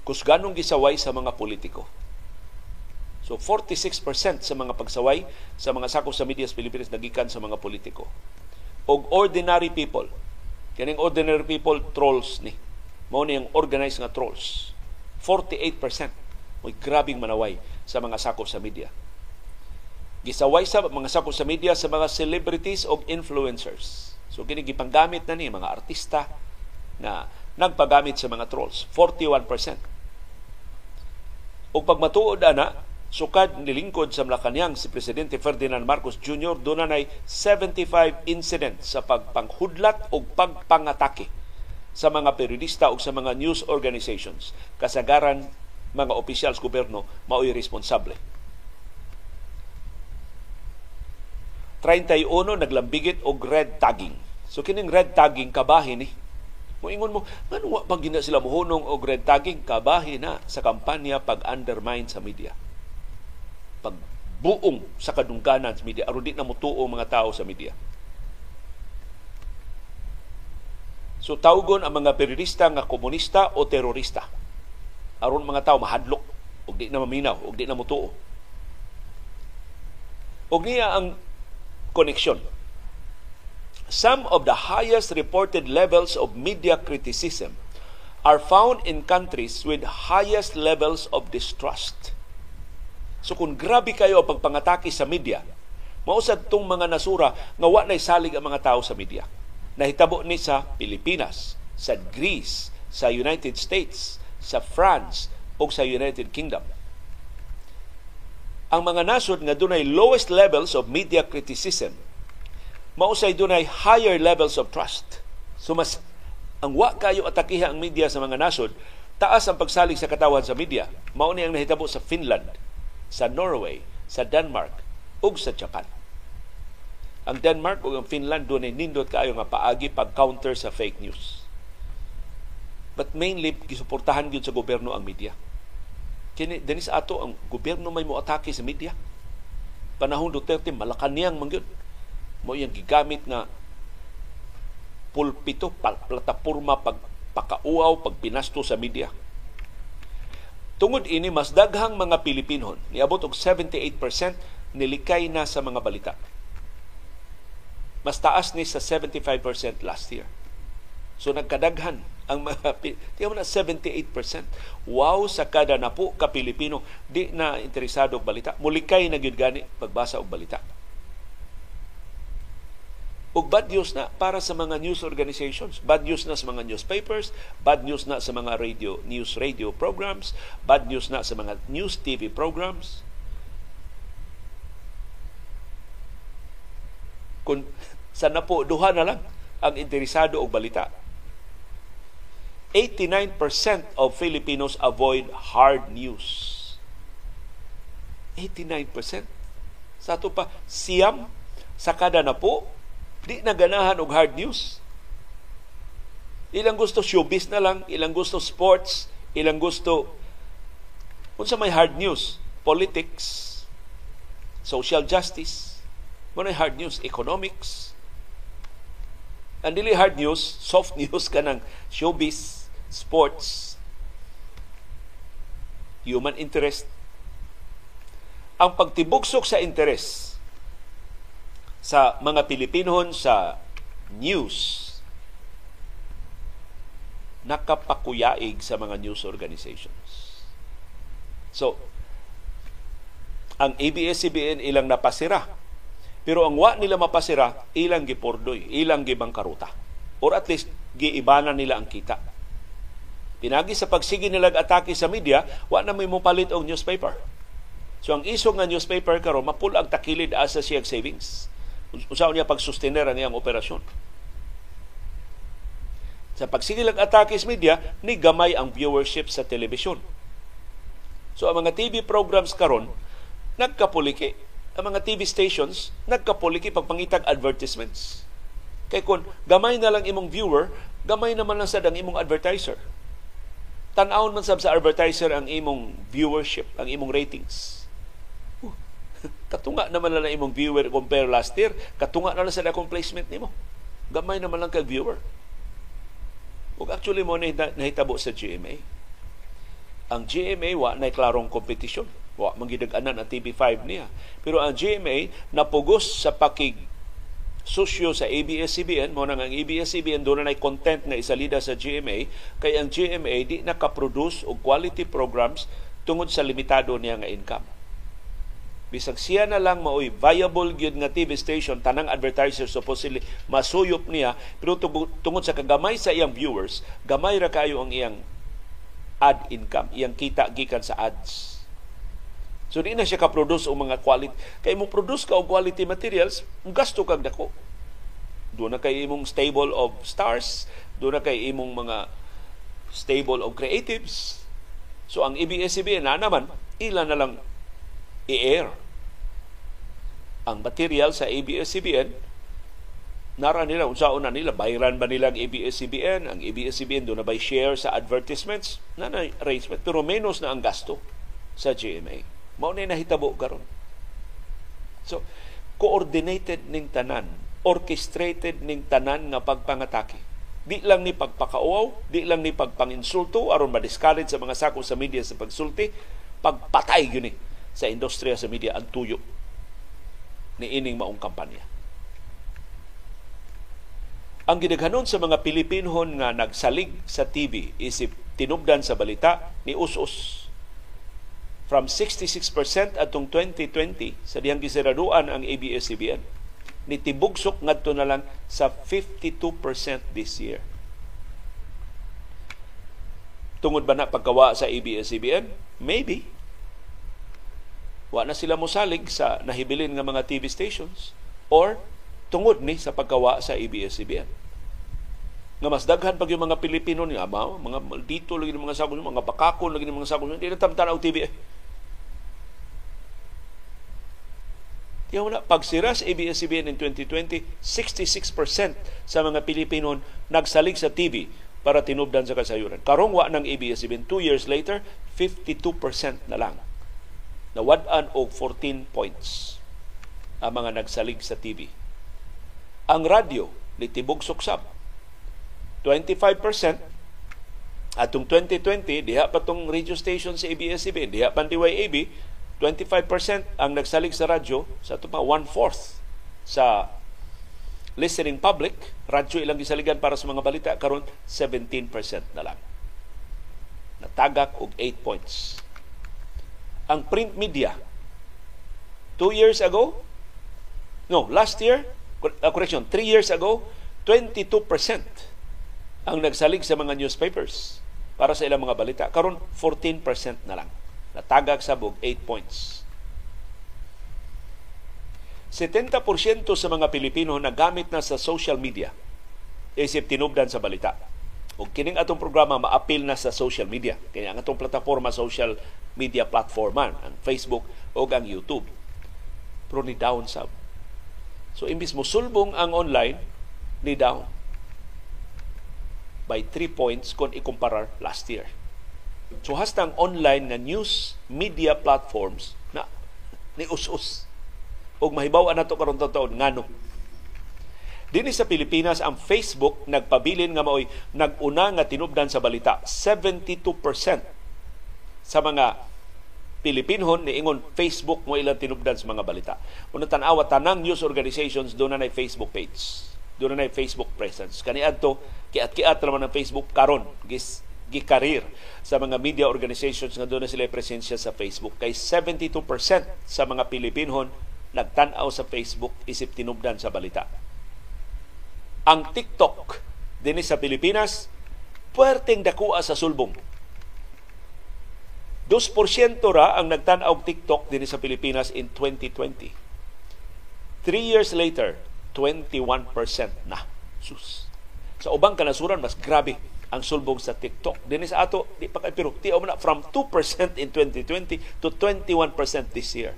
[SPEAKER 1] kusganong gisaway sa mga politiko. So 46% sa mga pagsaway sa mga sakop sa media sa Pilipinas nagikan sa mga politiko. Og ordinary people. Kaning ordinary people trolls ni. Mao ni ang organized nga trolls. 48% mo'y grabing manaway sa mga sakop sa media. Gisaway sa mga sakop sa media sa mga celebrities o influencers. So kini gipanggamit na ni mga artista na nagpagamit sa mga trolls. 41%. O pagmatuod ana, sukad nilingkod sa Malacanang si Presidente Ferdinand Marcos Jr. doon na 75 incidents sa pagpanghudlat o pagpangatake sa mga periodista o sa mga news organizations. Kasagaran mga opisyal sa gobyerno mao'y responsable. 31 naglambigit og red tagging. So kining red tagging kabahin ni eh Moingon mo, ngano wa pag gina sila muhunong og red tagging kabahi na sa kampanya pag undermine sa media. Pag buong sa kadungganan sa media aron di na mutuo mga tao sa media. So tawgon ang mga periodista nga komunista o terorista. Aron mga tao mahadlok ug di na maminaw ug di na mutuo. Og niya ang koneksyon Some of the highest reported levels of media criticism are found in countries with highest levels of distrust. So kung grabe kayo ang pagpangatake sa media, mausad tong mga nasura nga wa nay salig ang mga tao sa media. Nahitabo ni sa Pilipinas, sa Greece, sa United States, sa France o sa United Kingdom. Ang mga nasod nga dunay lowest levels of media criticism mausay dunay higher levels of trust. So mas ang wa kayo atakiha ang media sa mga nasod, taas ang pagsalig sa katawan sa media. Mao ni ang nahitabo sa Finland, sa Norway, sa Denmark ug sa Japan. Ang Denmark ug ang Finland dunay nindot kaayo nga paagi pag-counter sa fake news. But mainly gisuportahan gyud sa gobyerno ang media. Kini dinis ato ang gobyerno may moatake sa media. Panahon Duterte malakaniyang man gyud mo yung gigamit nga pulpito, plataporma pag pakauaw, pagpinasto sa media. Tungod ini, mas daghang mga Pilipinon, niabot og 78% nilikay na sa mga balita. Mas taas ni sa 75% last year. So nagkadaghan ang mga tiyo na 78%. Wow sa kada napo ka Pilipino di na interesado og balita. Mulikay na gyud gani pagbasa og balita ug bad news na para sa mga news organizations, bad news na sa mga newspapers, bad news na sa mga radio news radio programs, bad news na sa mga news TV programs. Kung sa na po duha na lang ang interesado og balita. 89% of Filipinos avoid hard news. 89%. Sa to pa, siyam sa kada na po Di na ganahan og hard news. Ilang gusto showbiz na lang, ilang gusto sports, ilang gusto unsa may hard news, politics, social justice, mo hard news, economics. Ang dili hard news, soft news ka ng showbiz, sports, human interest. Ang pagtibugsok sa interest sa mga Pilipinohon sa news nakapakuyaig sa mga news organizations. So, ang ABS-CBN ilang napasira. Pero ang wa nila mapasira, ilang gipordoy, ilang gibangkaruta. Or at least, giibana nila ang kita. Pinagi sa pagsige nila atake sa media, wa na may mupalit og newspaper. So ang isog nga newspaper karon mapul ang takilid asa siya savings Usaw niya pagsustener ang iyang operasyon. Sa pagsigilang atake sa media, ni gamay ang viewership sa telebisyon. So ang mga TV programs karon nagkapuliki. Ang mga TV stations nagkapuliki pagpangitag advertisements. Kay kun gamay na lang imong viewer, gamay naman lang sad ang imong advertiser. Tan-awon man sab sa advertiser ang imong viewership, ang imong ratings. Katunga naman lang imong viewer compare last year, katunga na lang sa akong placement nimo. Gamay naman lang kag viewer. Ug actually mo na nahitabo sa GMA. Ang GMA wa na klarong kompetisyon. Wa mangidag-anan ang TV5 niya. Pero ang GMA napugos sa pakig susyo sa ABS-CBN mo nang ang ABS-CBN doon na content na isalida sa GMA kay ang GMA di nakaproduce og quality programs tungod sa limitado niya nga income bisag siya na lang maoy viable gyud nga TV station tanang advertiser supposedly masuyop niya. Pero tungod sa kagamay sa iyang viewers gamay ra kayo ang iyang ad income iyang kita gikan sa ads. So di na siya ka-produce og mga quality. Kay mo produce ka og quality materials gasto kag dako. Do na kay imong stable of stars do na kay imong mga stable of creatives. So ang ABS-CBN na naman ila na lang i-air. Ang material sa ABS-CBN nara nila unsaon na nila bayran ba nila ang ABS-CBN ang ABS-CBN do na bay share sa advertisements? Na na arrangement. Pero menos na ang gasto sa GMA mao na nahitabo karon. So coordinated ning tanan orchestrated ning tanan nga pagpangatake. Di lang ni pagpakauaw, di lang ni pagpanginsulto aron ma-discourage sa mga sako sa media sa pagsulti, pagpatay gyud ni sa industriya sa media ang tuyo ni ining maong kampanya. Ang gidaghanon sa mga Pilipinon nga nagsalig sa TV isip tinubdan sa balita ni Usos. From 66% atong 2020 sa dihang gisiraduan ang ABS-CBN ni tibugsok ngadto na lang sa 52% this year. Tungod ba na pagkawa sa ABS-CBN? Maybe wa na sila mosalig sa nahibilin nga mga TV stations or tungod ni sa pagkawa sa ABS-CBN. Nga mas daghan pag yung mga Pilipino ni ama, mga dito lagi ng mga sagol, mga bakakon lagi ng mga sagol, hindi na tamtanaw TV. Yung na, pagsira sa ABS-CBN in 2020, 66% sa mga Pilipino nagsalig sa TV para tinubdan sa kasayuran. Karong wa ng ABS-CBN, two years later, 52% na lang nawad-an og 14 points ang mga nagsalig sa TV. Ang radyo litibog suksab 25% atong 2020 diha pa tong radio station sa ABS-CBN diha pa DYAB 25% ang nagsalig sa radyo sa ito pa one-fourth sa listening public. Radyo ilang gisaligan para sa mga balita karon 17% na lang. Natagak og 8 points ang print media. Two years ago, no, last year, uh, correction, three years ago, 22% ang nagsalig sa mga newspapers para sa ilang mga balita. Karon 14% na lang. Natagag sa bug 8 points. 70% sa mga Pilipino nagamit na sa social media isip tinubdan sa balita. O kining atong programa maapil na sa social media. Kaya ang atong plataforma social media platform man, ang Facebook o ang YouTube. Pero ni down sab. So imbis mo sulbong ang online, ni down by 3 points kung ikumparar last year. So hastang online nga news media platforms na ni us-us. Og mahibaw na to karon taon ngano Dini sa Pilipinas, ang Facebook nagpabilin nga maoy naguna nga tinubdan sa balita. 72% sa mga Pilipinon ni ingon Facebook mo ilang tinubdan sa mga balita. Kung tanawa tanang news organizations doon na Facebook page. Doon na Facebook presence. Kani adto kiat-kiat naman ang Facebook karon gis gikarir sa mga media organizations nga doon na sila presensya sa Facebook. Kay 72% sa mga Pilipinon nagtanaw sa Facebook isip tinubdan sa balita ang TikTok dinhi sa Pilipinas puwerteng dakuha sa sulbong. 2% ra ang nagtan-aw TikTok dinhi sa Pilipinas in 2020. Three years later, 21% na. Sus. Sa ubang kanasuran mas grabe ang sulbong sa TikTok. Dinis sa ato di pa pero ti na from 2% in 2020 to 21% this year.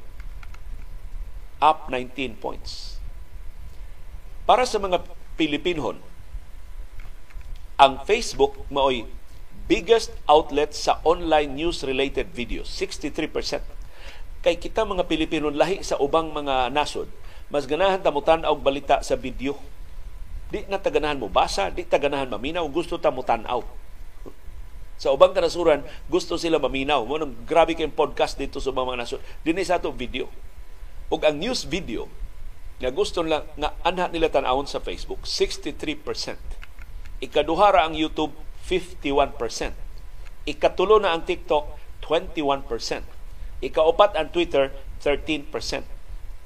[SPEAKER 1] Up 19 points. Para sa mga Pilipinhon, ang Facebook maoy biggest outlet sa online news-related videos, 63%. Kay kita mga Pilipino lahi sa ubang mga nasod, mas ganahan ta mo og balita sa video. Di na taganahan mo basa, di taganahan maminaw, gusto ta mo tan-aw. Sa ubang kanasuran, gusto sila maminaw. Mo nang grabe kayong podcast dito sa mga nasod. Dinhi sa ato video. Ug ang news video nga gusto nila nga anha nila tan-awon sa Facebook, 63%. Ikaduhara ang YouTube, 51%. Ikatulo na ang TikTok, 21%. Ikaupat ang Twitter, 13%.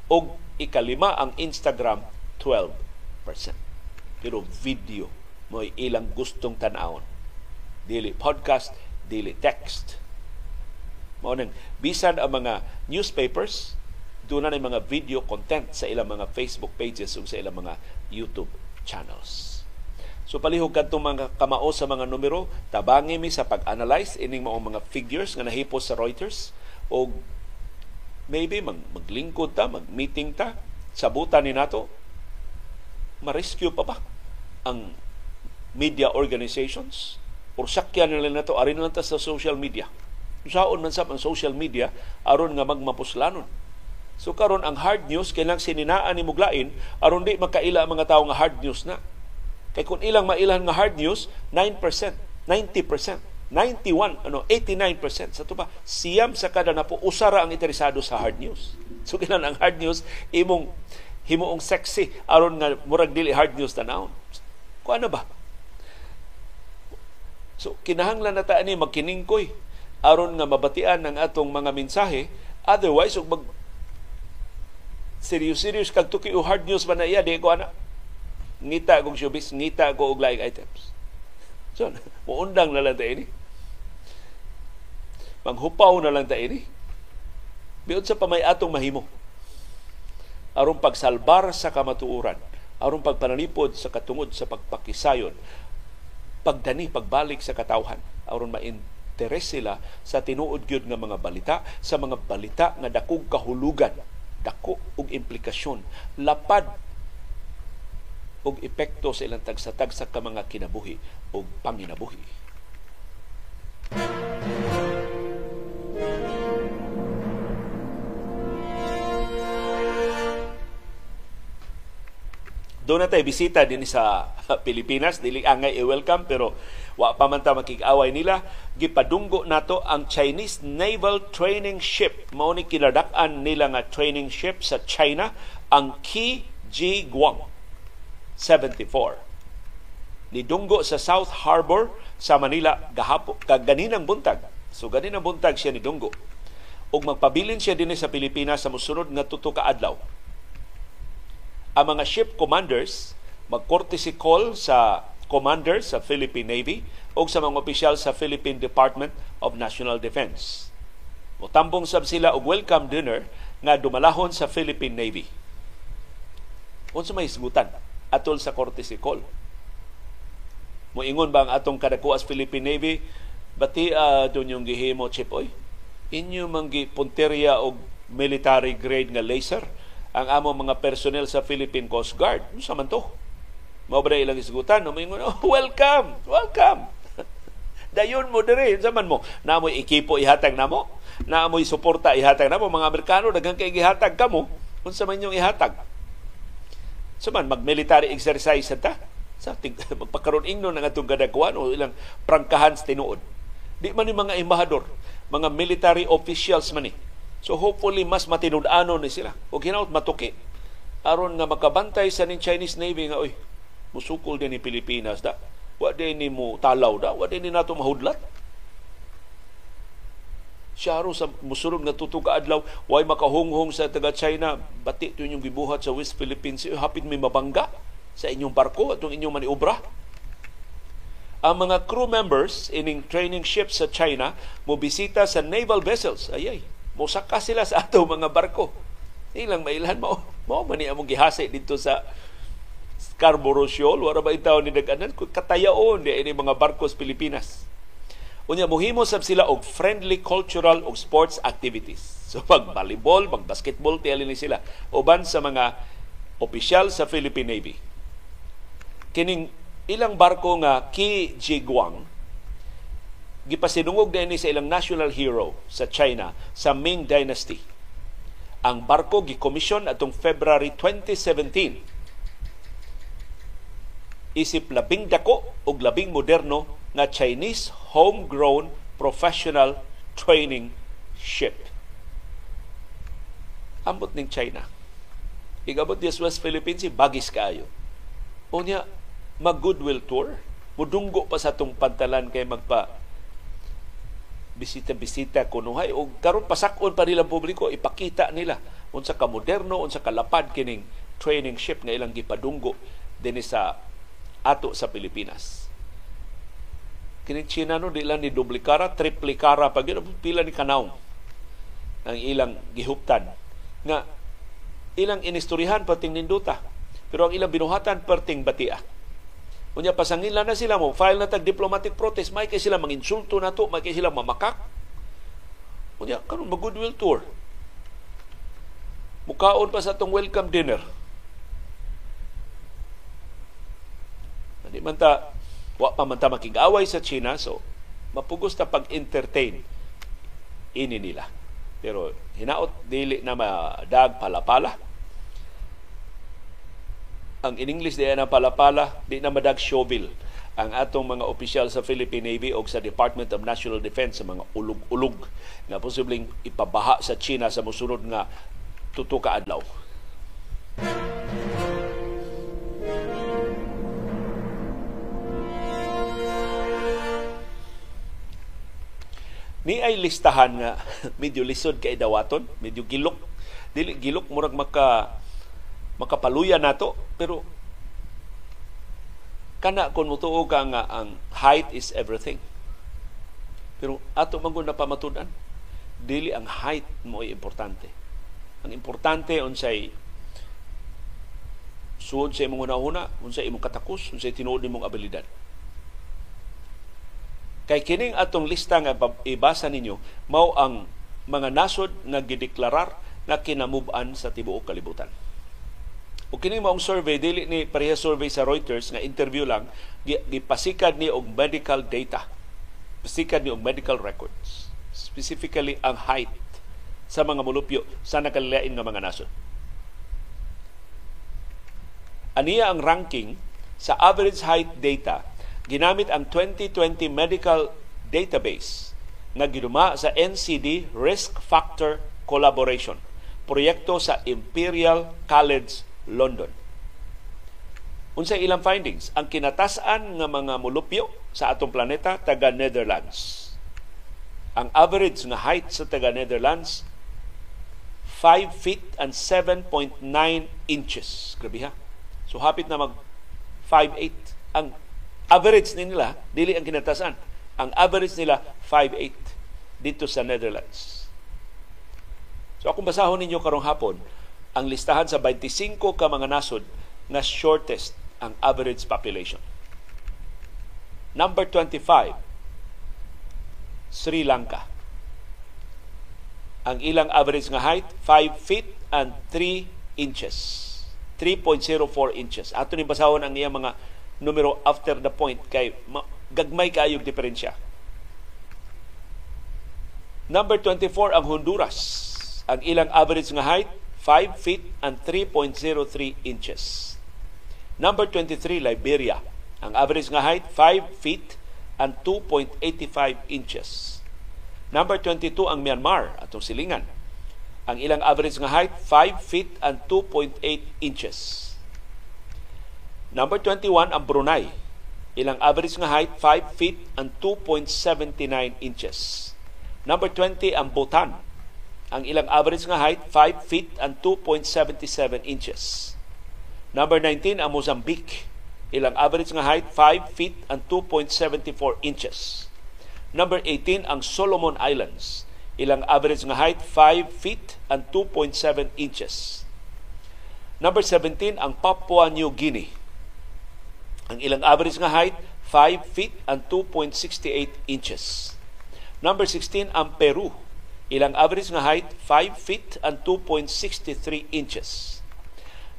[SPEAKER 1] O ikalima ang Instagram, 12%. Pero video mo ilang gustong tanawon. Dili podcast, dili text. Mao bisan ang mga newspapers doon na mga video content sa ilang mga Facebook pages ug sa ilang mga YouTube channels. So palihog kadto mga kamao sa mga numero, tabangi mi sa pag-analyze ining mga mga figures nga nahipos sa Reuters o maybe mag maglingkod ta, mag-meeting ta, sabutan ni nato ma-rescue pa ba ang media organizations or sakyan nila na to arin lang ta sa social media. Saon man sa ang social media aron nga magmapuslanon. So karon ang hard news kailang sininaan ni muglain aron di makaila ang mga tawo nga hard news na Kay kung ilang mailan nga hard news, 9%, 90%, 91, ano, 89%. Sa tuba, siyam sa kada na po usara ang interesado sa hard news. So kinan ang hard news imong himuong sexy aron nga murag dili hard news tanaw. Ko ano ba? So kinahanglan na ta ani magkiningkoy aron nga mabatian ang atong mga mensahe otherwise ug mag serious-serious kag tuki o hard news ba na iya di ko ana ngita kong showbiz, ngita ko og laing items. So, muundang na lang ta ini. Manghupaw na lang ta ini. Biyon sa pamay atong mahimo. Aron pagsalbar sa kamatuuran, aron pagpanalipod sa katungod sa pagpakisayon, pagdani pagbalik sa katawhan, aron ma-interes sila sa tinuod gyud nga mga balita, sa mga balita nga dakog kahulugan, dako og implikasyon, lapad og epekto sa ilang tagsa-tagsa ka mga kinabuhi o panginabuhi. Doon na tayo bisita din sa Pilipinas, dili angay i-welcome pero wa pa man ta makig-away nila. Gipadunggo nato ang Chinese Naval Training Ship. Mao ni kinadak-an nila nga training ship sa China ang Qi Ji Guang 74. Nidunggo sa South Harbor sa Manila gahapo kaganinang buntag. So ganinang buntag siya nidunggo. Ug magpabilin siya dinhi sa Pilipinas sa mosunod nga tuto ka adlaw. Ang mga ship commanders mag-courtesy call sa commander sa Philippine Navy o sa mga opisyal sa Philippine Department of National Defense. Mutambong sab sila og welcome dinner nga dumalahon sa Philippine Navy. Unsa may isgutan? Atol sa Korte Sikol. Moingon ba ang atong kadakuas Philippine Navy, bati uh, doon yung gihimo chip oy. Inyo manggi punteriya og military grade nga laser ang amo mga personnel sa Philippine Coast Guard. Sa man to? Mao ba ilang isgutan? Moingon, oh, welcome, welcome. Dayon mo diri, zaman mo. Namoy ekipo ihatag namo. Namoy suporta ihatag namo mga Amerikano daghang kay gihatag kamo. Unsa man yung ihatag? Suman, mag-military exercise ta. Sa tig, magpakaroon ingno ng atong kadagwan o ilang prangkahan sa tinuod. Di man ni mga embahador, mga military officials man ni. So hopefully mas matinud-ano ni sila. O hinaut matuki. aron nga makabantay sa ning Chinese Navy nga, oy, musukol din ni Pilipinas da. Wa din ni mo talaw da. Wa din ni nato mahudlat Siyaro sa musulod nga tutog adlaw, way makahunghong sa taga China, bati to inyong gibuhat sa West Philippines, hapit may mabangga sa inyong barko atong inyong maniobra. Ang mga crew members ining training ship sa China mo bisita sa naval vessels. Ayay, mo saka sila sa ato mga barko. Ilang mailhan mo, mo man ni among gihase dito sa Scarborough Shoal, wala ba itaw ni daganan katayaon di ini mga barkos Pilipinas. Unya mohimo sab sila og friendly cultural og sports activities. So pag volleyball, pag basketball tiyali ni sila uban sa mga opisyal sa Philippine Navy. Kining ilang barko nga Ki Jiguang gipasinungog din ni sa ilang national hero sa China sa Ming Dynasty. Ang barko gikomisyon atong February 2017 isip labing dako ug labing moderno nga Chinese homegrown professional training ship ambot ning China. Igabot di West Philippines, si bagis kaayo. Unya, mag-goodwill tour. Mudunggo pa sa tong pantalan kay magpa bisita-bisita kunuhay o karon pasakon pa nilang publiko ipakita nila unsa ka moderno unsa ka lapad kining training ship nga ilang gipadunggo dinhi sa ato sa Pilipinas. Kini China no di lang ni duplikara, triplikara pag pila ni kanaw ang ilang gihuptan. Nga ilang inistoryahan perting ninduta pero ang ilang binuhatan perting batia. Unya pasangila na sila mo file na tag diplomatic protest may kay sila manginsulto na to may kay sila mamakak. Unya karon mag goodwill tour. Mukaon pa sa tong welcome dinner. Di man ta wa pa man ta makig-away sa China so mapugos ta pag-entertain ini nila pero hinaot dili na madag palapala. Ang in English di na palapala, di na madag shovel ang atong mga opisyal sa Philippine Navy o sa Department of National Defense sa mga ulog-ulog na posibleng ipabaha sa China sa musunod nga tuto ka adlaw. Ni ay listahan nga medyo lisod kay dawaton, medyo gilok. Dili gilok murag maka makapaluya nato pero kana kon mutuo ka nga ang height is everything. Pero ato man na pamatudan, dili ang height mo ay importante. Ang importante unsay suod sa imong una-una, unsay imong katakos, unsay tinuod nimong abilidad. Kay kining atong lista nga ibasa ninyo, mao ang mga nasod nga gideklarar nga kinamuban sa tibuok kalibutan. O kini maong survey dili ni pareha survey sa Reuters nga interview lang gipasikad ni og medical data. Pasikad ni og medical records. Specifically ang height sa mga mulupyo sa nakalilain nga mga nasod. Aniya ang ranking sa average height data ginamit ang 2020 Medical Database nga giduma sa NCD Risk Factor Collaboration, proyekto sa Imperial College London. Unsay ilang findings? Ang kinatasan nga mga mulupyo sa atong planeta taga Netherlands. Ang average nga height sa taga Netherlands 5 feet and 7.9 inches. Grabe ha. So hapit na mag 5'8 ang average nila, dili ang kinatasan. Ang average nila, 5'8 dito sa Netherlands. So akong basahon ninyo karong hapon, ang listahan sa 25 ka mga nasod na shortest ang average population. Number 25, Sri Lanka. Ang ilang average nga height, 5 feet and 3 inches. 3.04 inches. Ato ni basahon ang iyang mga numero after the point kay gagmay kayong diferensya. Number 24 ang Honduras. Ang ilang average nga height 5 feet and 3.03 inches. Number 23 Liberia. Ang average nga height 5 feet and 2.85 inches. Number 22 ang Myanmar atong silingan. Ang ilang average nga height 5 feet and 2.8 inches. Number 21 ang Brunei. Ilang average nga height 5 feet and 2.79 inches. Number 20 ang Bhutan. Ang ilang average nga height 5 feet and 2.77 inches. Number 19 ang Mozambique. Ilang average nga height 5 feet and 2.74 inches. Number 18 ang Solomon Islands. Ilang average nga height 5 feet and 2.7 inches. Number 17 ang Papua New Guinea Ang ilang average nga height 5 feet and 2.68 inches. Number 16 ang Peru. Ilang average nga height 5 feet and 2.63 inches.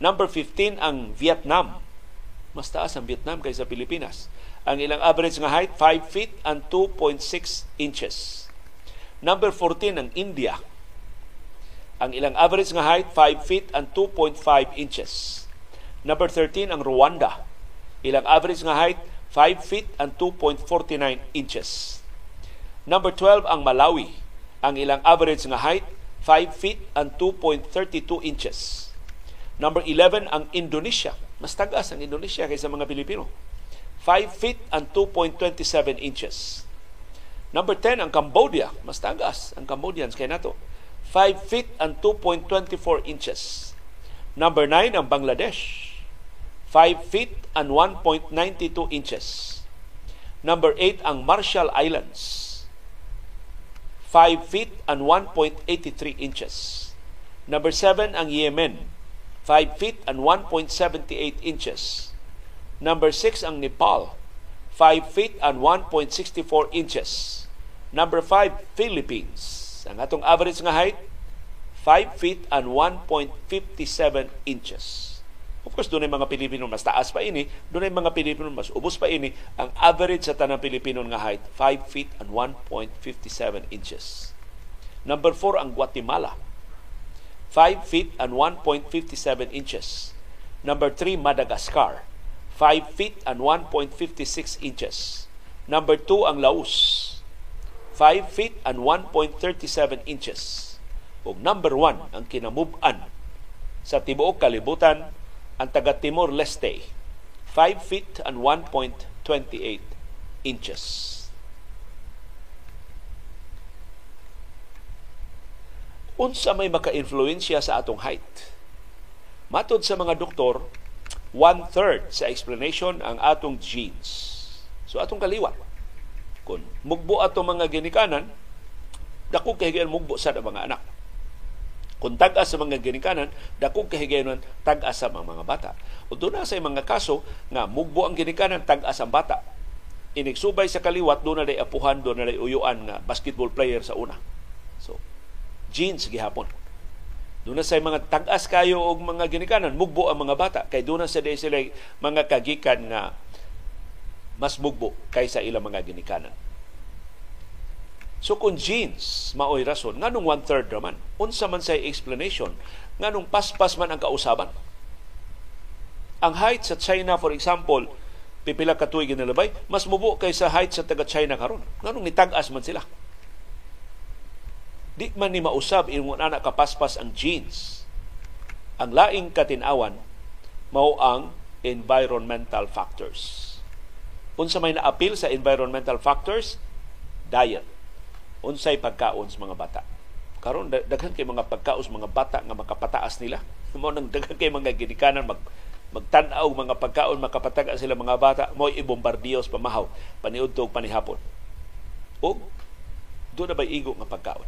[SPEAKER 1] Number 15 ang Vietnam. Mas taas ang Vietnam kaysa Pilipinas. Ang ilang average nga height 5 feet and 2.6 inches. Number 14 ang India. Ang ilang average nga height 5 feet and 2.5 inches. Number 13 ang Rwanda. Ilang average nga height 5 feet and 2.49 inches. Number 12 ang Malawi. Ang ilang average nga height 5 feet and 2.32 inches. Number 11 ang Indonesia. Mas tagas ang Indonesia kaysa mga Pilipino. 5 feet and 2.27 inches. Number 10 ang Cambodia. Mas tagas ang Cambodians kay nato. 5 feet and 2.24 inches. Number 9 ang Bangladesh. 5 feet and 1.92 inches. Number 8 ang Marshall Islands. 5 feet and 1.83 inches. Number 7 ang Yemen. 5 feet and 1.78 inches. Number 6 ang Nepal. 5 feet and 1.64 inches. Number 5, Philippines. Ang atong average nga height, 5 feet and 1.57 inches. Of course, doon mga Pilipino mas taas pa ini, doon mga Pilipino mas ubos pa ini. Ang average sa tanang Pilipino nga height, 5 feet and 1.57 inches. Number 4 ang Guatemala. 5 feet and 1.57 inches. Number 3, Madagascar. 5 feet and 1.56 inches. Number 2, ang Laos. 5 feet and 1.37 inches. Ug number 1, ang kinamub-an sa tibuok kalibutan, ang taga Timor Leste 5 feet and 1.28 inches. Unsa may maka-influensya sa atong height? Matod sa mga doktor, one-third sa explanation ang atong genes. So atong kaliwat. Kung mugbo ato mga ginikanan, dako kay mugbo sa mga anak kung tag-as sa mga ginikanan, dakong kahigayonon tag-as sa mga, bata. O doon na sa mga kaso nga mugbo ang ginikanan, tag-as ang bata. Inigsubay sa kaliwat, doon na day apuhan, doon na day uyuan nga basketball player sa una. So, genes gihapon. Doon na sa mga tag-as kayo og mga ginikanan, mugbo ang mga bata. Kay doon na sa day sila mga kagikan nga mas mugbo kaysa ilang mga ginikanan. So kung genes maoy rason nganong one third raman unsa man say explanation nganong paspas man ang kausaban. Ang height sa China for example pipila ka tuig ginalabay mas mubo kaysa height sa taga China karon. Nganong nitag-as man sila. Di man ni mausab ingon anak kapaspas ang genes. Ang laing katinawan mao ang environmental factors. Unsa may naapil sa environmental factors? Diet unsay pagkaon sa mga bata. Karon daghan kay mga pagkaon sa mga bata nga makapataas nila. Mo nang daghan kay mga ginikanan mag magtan-aw mga pagkaon makapatag sila mga bata mo ibombardiyos pamahaw paniudto og panihapon. O do na ba igo nga pagkaon.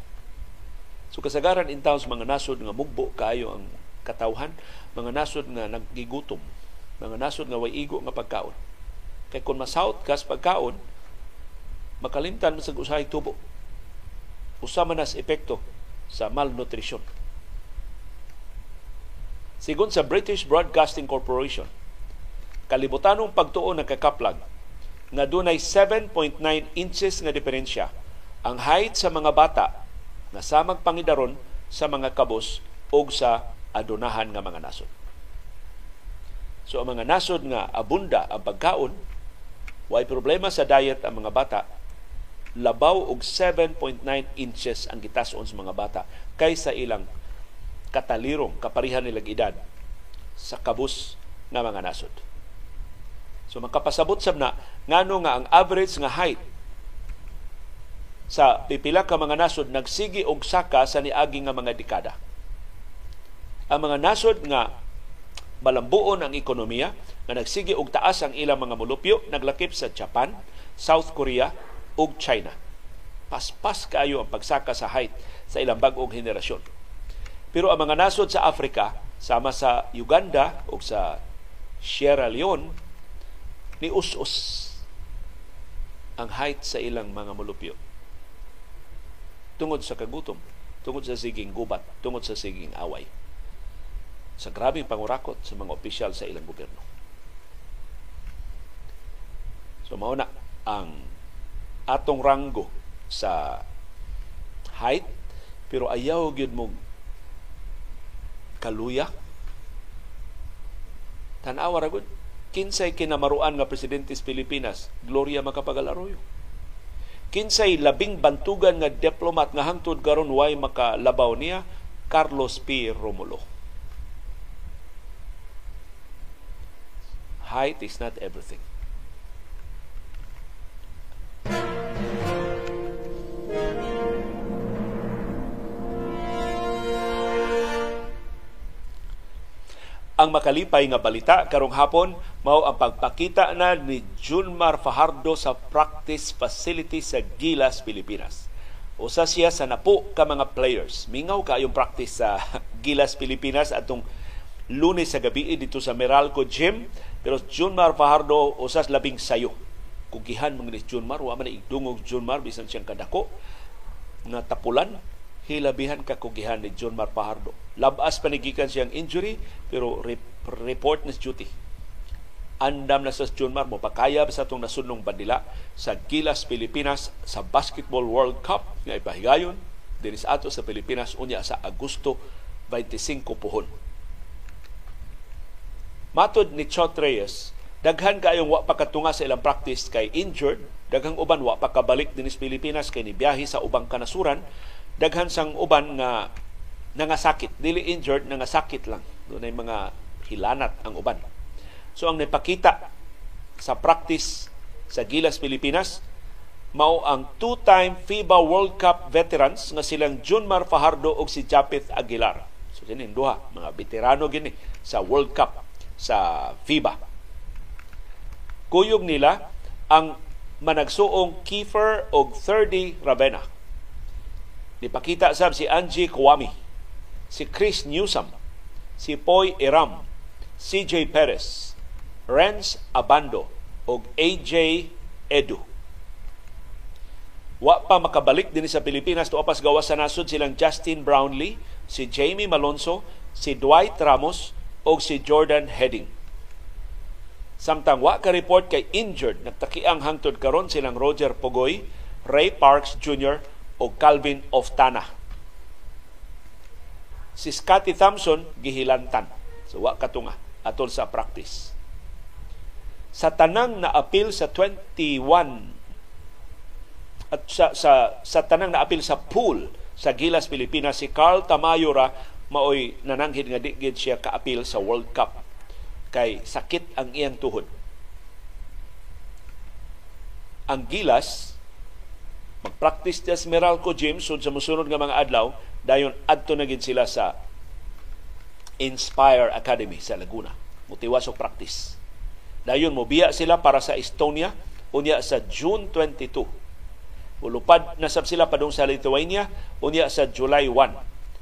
[SPEAKER 1] So kasagaran in towns mga nasod nga mugbo kayo ang katawhan, mga nasod nga naggigutom, mga nasod nga way igo nga pagkaon. Kay kung masahot kas pagkaon, makalimtan sa usahay tubo usama nas epekto sa malnutrition. Sigon sa British Broadcasting Corporation, kalibutanong pagtuon ng kakaplag nga dunay 7.9 inches nga diferensya ang height sa mga bata nga samag pangidaron sa mga kabos o sa adunahan nga mga nasod. So ang mga nasod nga abunda ang pagkaon, way problema sa diet ang mga bata, labaw og 7.9 inches ang gitason sa mga bata kaysa ilang katalirong kaparihan nilang edad sa kabus nga mga nasod. So makapasabot sab na ngano nga ang average nga height sa pipila ka mga nasod nagsigi og saka sa niagi nga mga dekada. Ang mga nasod nga malambuon ang ekonomiya nga nagsigi og taas ang ilang mga mulupyo naglakip sa Japan, South Korea, ug China. Paspas kayo ang pagsaka sa height sa ilang bag-ong henerasyon. Pero ang mga nasod sa Africa, sama sa Uganda o sa Sierra Leone, ni us-us ang height sa ilang mga mulupyo. Tungod sa kagutom, tungod sa siging gubat, tungod sa siging away. Sa grabing pangurakot sa mga opisyal sa ilang gobyerno. So mao na ang atong ranggo sa height pero ayaw gyud mo kaluya tan-awa ra gud kinsay kinamaruan nga presidente sa Pilipinas, Gloria Macapagal Arroyo. Kinsay labing bantugan nga diplomat nga hangtod karon way makalabaw niya, Carlos P. Romulo. Height is not everything. Ang makalipay nga balita karong hapon mao ang pagpakita na ni Junmar Fajardo sa practice facility sa Gilas, Pilipinas. Usa siya sa napo ka mga players. Mingaw kayong practice sa Gilas, Pilipinas atong lunes sa gabi dito sa Meralco Gym. Pero Junmar Fajardo usas labing sayo. Kugihan mga ni Junmar, wa man igdungog Junmar bisan siyang kadako nga tapulan hilabihan kakugihan ni John Mar Pajardo. Labas panigikan siyang injury pero report na duty. Andam na sa John Mar mo pakayab sa itong nasunong bandila sa Gilas, Pilipinas sa Basketball World Cup nga ipahigayon dinis ato sa Pilipinas unya sa Agosto 25 puhon. Matod ni Chot Reyes, daghan kayong wa pakatunga sa ilang practice kay injured, daghang uban wa pa kabalik dinis Pilipinas kay ni biyahe sa ubang kanasuran daghan sang uban nga nangasakit. Dili injured nangasakit lang. Dunay mga hilanat ang uban. So ang nipakita sa practice sa Gilas Pilipinas mao ang two-time FIBA World Cup veterans nga silang Junmar Fajardo ug si Japeth Aguilar. So kini duha mga veterano gini sa World Cup sa FIBA. Kuyog nila ang managsuong Kiefer og 30 Ravena Nipakita sab si Angie Kwame, si Chris Newsom, si Poy Iram, CJ Perez, Renz Abando o AJ Edu. Wa pa makabalik din sa Pilipinas tuapas gawas sa nasod silang Justin Brownlee, si Jamie Malonzo, si Dwight Ramos o si Jordan Heading. Samtang wa ka report kay injured nagtakiang hangtod karon silang Roger Pogoy, Ray Parks Jr o Calvin Oftana. Si Scotty Thompson gihilantan. So wa katunga atol sa practice. Sa tanang na appeal sa 21 at sa, sa, sa tanang na appeal sa pool sa Gilas Pilipinas si Carl Tamayora maoy nananghid nga digid siya ka-appeal sa World Cup kay sakit ang iyang tuhod. Ang Gilas Mag-practice sa Meralco Gym sa musunod nga mga adlaw dayon adto na gid sila sa Inspire Academy sa Laguna. Mutiwas og practice. Dayon mobiya sila para sa Estonia unya sa June 22. Mulupad na sab sila padung sa Lithuania unya sa July 1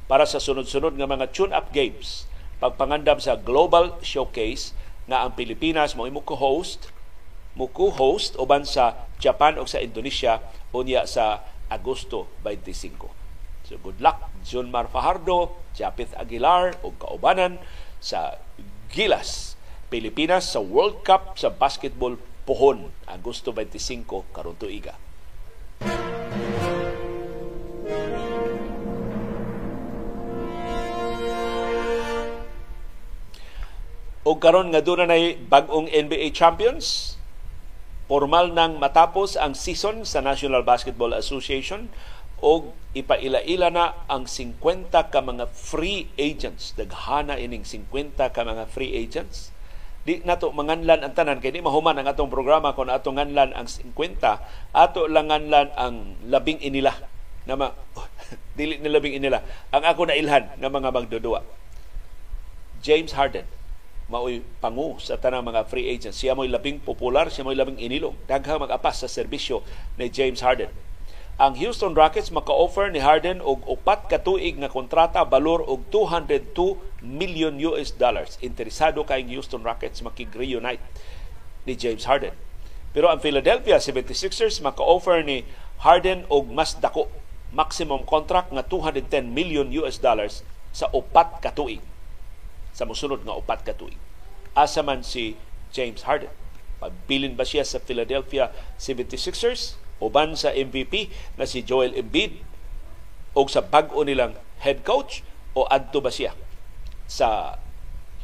[SPEAKER 1] para sa sunod-sunod nga mga tune-up games pagpangandam sa Global Showcase nga ang Pilipinas mo imo co-host mo co-host uban sa Japan o sa Indonesia unya sa Agosto 25. So good luck John Mar Fajardo, Japith Aguilar ug kaubanan sa Gilas, Pilipinas sa World Cup sa basketball pohon Agosto 25 karon tuiga. O karon nga doon na bag-ong NBA champions Formal nang matapos ang season sa National Basketball Association o ipaila-ila na ang 50 ka mga free agents. Daghana ining 50 ka mga free agents. Di nato manganlan ang tanan kay di mahuman ang atong programa kung ato nganlan ang 50 ato langanlan ang labing inila na ma, dili ni labing inila ang ako na ilhan ng mga magdudua James Harden mao'y pangu sa tanang mga free agents. Siya mo'y labing popular, siya mo'y labing inilong. Daghang mag-apas sa serbisyo ni James Harden. Ang Houston Rockets maka-offer ni Harden og upat ka tuig nga kontrata balor og 202 million US dollars. Interesado kay Houston Rockets makig-reunite ni James Harden. Pero ang Philadelphia 76ers maka-offer ni Harden og mas dako maximum contract nga 210 million US dollars sa upat ka tuig. Sa musunod nga upat ka tuig. Asa man si James Harden. Pagbilin ba siya sa Philadelphia 76ers uban sa MVP na si Joel Embiid o sa bag-o nilang head coach o adto ba siya sa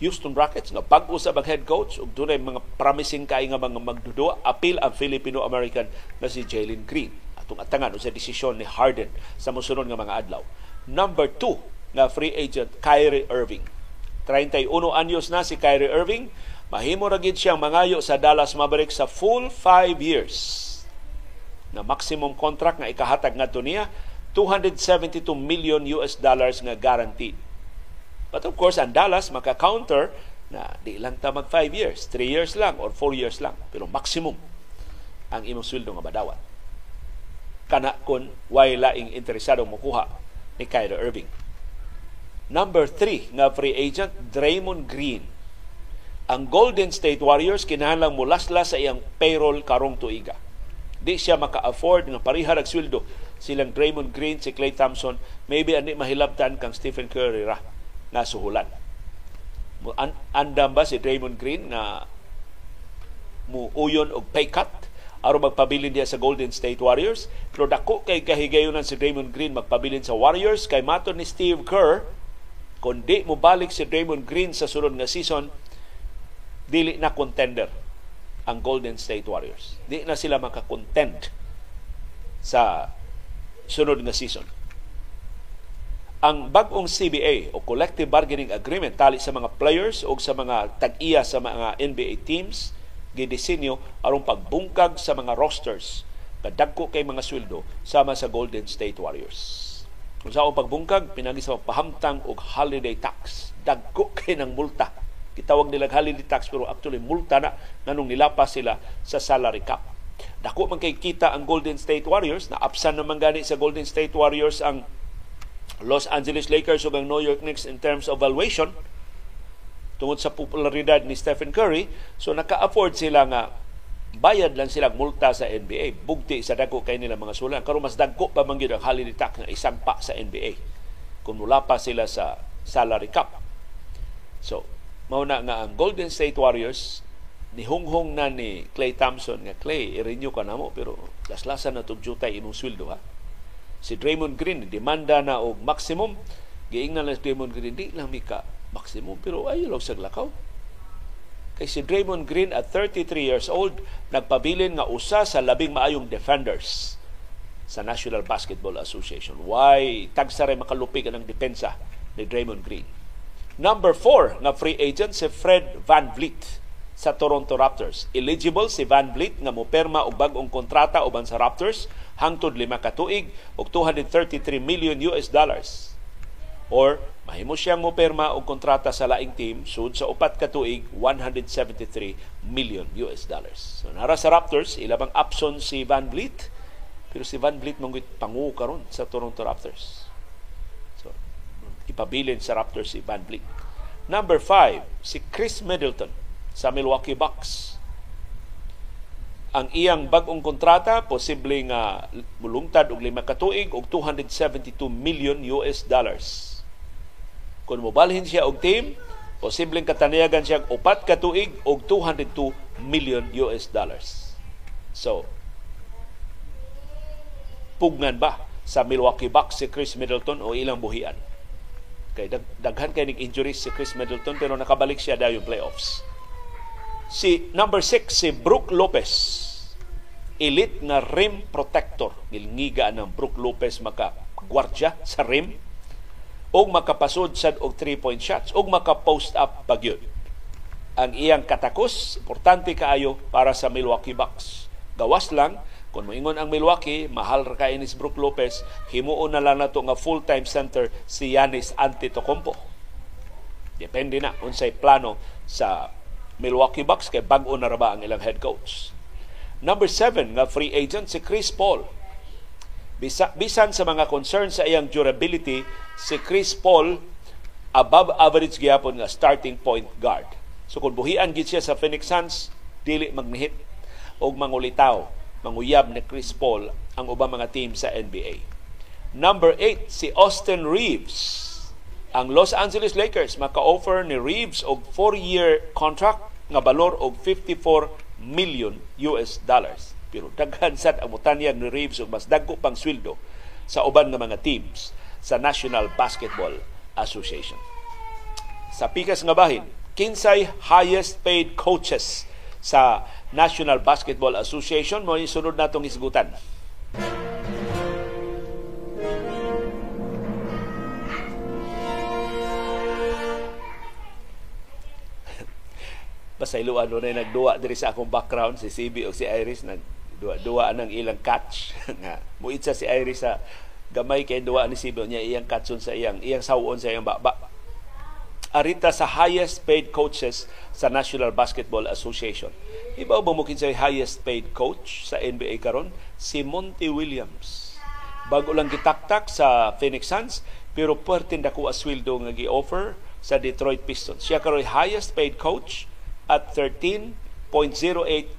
[SPEAKER 1] Houston Rockets nga bag-o sa bag head coach ug dunay mga promising kay nga mga magdudo apil ang Filipino-American na si Jalen Green atong atangan sa desisyon ni Harden sa mosunod nga mga adlaw. Number 2 nga free agent Kyrie Irving. 31 anyos na si Kyrie Irving, mahimo ra gid siyang mangayo sa Dallas Mavericks sa full 5 years. Na maximum contract nga ikahatag ngadto niya 272 million US dollars nga guaranteed But of course, ang Dallas maka-counter na di lang ta mag 5 years, 3 years lang or 4 years lang, pero maximum ang imong sweldo nga madawat. Kana kun way laing interesado mokuha ni Kyrie Irving. Number 3 nga free agent, Draymond Green. Ang Golden State Warriors kinahanglang mulasla sa iyang payroll karong tuiga. Di siya maka-afford nga pariharag sweldo silang Draymond Green, si Clay Thompson, maybe ani mahilabtan kang Stephen Curry ra nga suhulan. Andam ba si Draymond Green nga mu uyon og pay cut aron magpabilin diya sa Golden State Warriors pero dako kay kahigayonan si Draymond Green magpabilin sa Warriors kay mato ni Steve Kerr kung di mo balik si Draymond Green sa sunod nga season dili na contender ang Golden State Warriors. Di na sila makakontend sa sunod nga season ang bagong CBA o Collective Bargaining Agreement tali sa mga players o sa mga tag-iya sa mga NBA teams gidisenyo aron pagbungkag sa mga rosters kadagko kay mga sweldo sama sa Golden State Warriors. Kung sa pagbungkag, pinagi sa pahamtang og holiday tax. Dagko kay ng multa. Kitawag nila holiday tax pero actually multa na nganong nilapas sila sa salary cap. Dako man kay kita ang Golden State Warriors na absan naman gani sa Golden State Warriors ang Los Angeles Lakers ug ang New York Knicks in terms of valuation tungod sa popularidad ni Stephen Curry so naka-afford sila nga bayad lang sila multa sa NBA bugti sa dagko kay nila mga sulan. Karon mas dagko pa man gyud ang holiday tax nga isang pa sa NBA kung mula pa sila sa salary cap. So mao na nga ang Golden State Warriors. Ni hunghong na ni Clay Thompson nga Clay i-renew ka namo. Pero laslasan na tug jutay imong sweldo ha? Si Draymond Green demanda na og maximum. Giingnan lang si Draymond Green di lang mika maximum. Pero ay lang sa lakaw kay si Draymond Green at 33 years old nagpabilin nga usa sa labing maayong defenders sa National Basketball Association. Why tagsa ray makalupig ang depensa ni Draymond Green. Number 4 nga free agent si Fred Van Vliet sa Toronto Raptors. Eligible si Van Vliet nga moperma og bag-ong kontrata uban sa Raptors hangtod lima ka tuig og 233 million US dollars. Or mahimo siyang moperma og kontrata sa laing team sud sa upat ka tuig 173 million US dollars. So nara sa Raptors ilabang option si Van Vliet pero si Van Vliet mong pangu karon sa Toronto Raptors. So ipabilin sa Raptors si Van Vliet. Number 5, si Chris Middleton sa Milwaukee Bucks ang iyang bag-ong kontrata posible nga mulungtad og lima ka tuig og 272 million US dollars. Kung mobalhin siya og team, posibleng katanayagan siya upat ka tuig og 202 million US dollars. So, pugnan ba sa Milwaukee Bucks si Chris Middleton o ilang buhian? Kay dag daghan kay ning injuries si Chris Middleton pero nakabalik siya dayon playoffs Si number 6 si Brook Lopez. Elite na rim protector. Gilngiga ng Brook Lopez maka gwardya sa rim o makapasod sad og 3-point shots o maka-post up pagyud. Ang iyang katakos, importante kaayo para sa Milwaukee Bucks. Gawas lang, kung moingon ang Milwaukee, mahal ra kay ni Brook Lopez, himuon na lang nato nga full-time center si Yanis Antetokounmpo. Depende na unsay plano sa Milwaukee Bucks kay bag-o na ba ang ilang head coach. Number 7 nga free agent si Chris Paul. Bisa, bisan sa mga concerns sa iyang durability, si Chris Paul above average gyapon nga starting point guard. So kung buhian gid siya sa Phoenix Suns, dili magnihit og mangulitaw, manguyab ni Chris Paul ang ubang mga team sa NBA. Number 8, si Austin Reeves. Ang Los Angeles Lakers maka-offer ni Reeves og 4-year contract nga balor og 54 million US dollars. Pero daghan sad ang mutanyag ni Reeves og mas dagko pang sweldo sa uban nga mga teams sa National Basketball Association. Sa pikas nga bahin, kinsay highest paid coaches sa National Basketball Association mo sunod natong isgutan. pasayloan no na nagduwa diri sa akong background si CB o si Iris nag duwa-duwa ng ilang catch. Nga. Muitsa si Iris sa gamay kay duwa ni CB niya iyang catchon sa iyang iyang sawon sa iyang baba. Arita sa highest paid coaches sa National Basketball Association. Iba ba mo kinsay highest paid coach sa NBA karon? Si Monty Williams. Bago lang gitaktak sa Phoenix Suns pero puwerte dako asweldo nga gi-offer sa Detroit Pistons. Siya karon highest paid coach at 13.08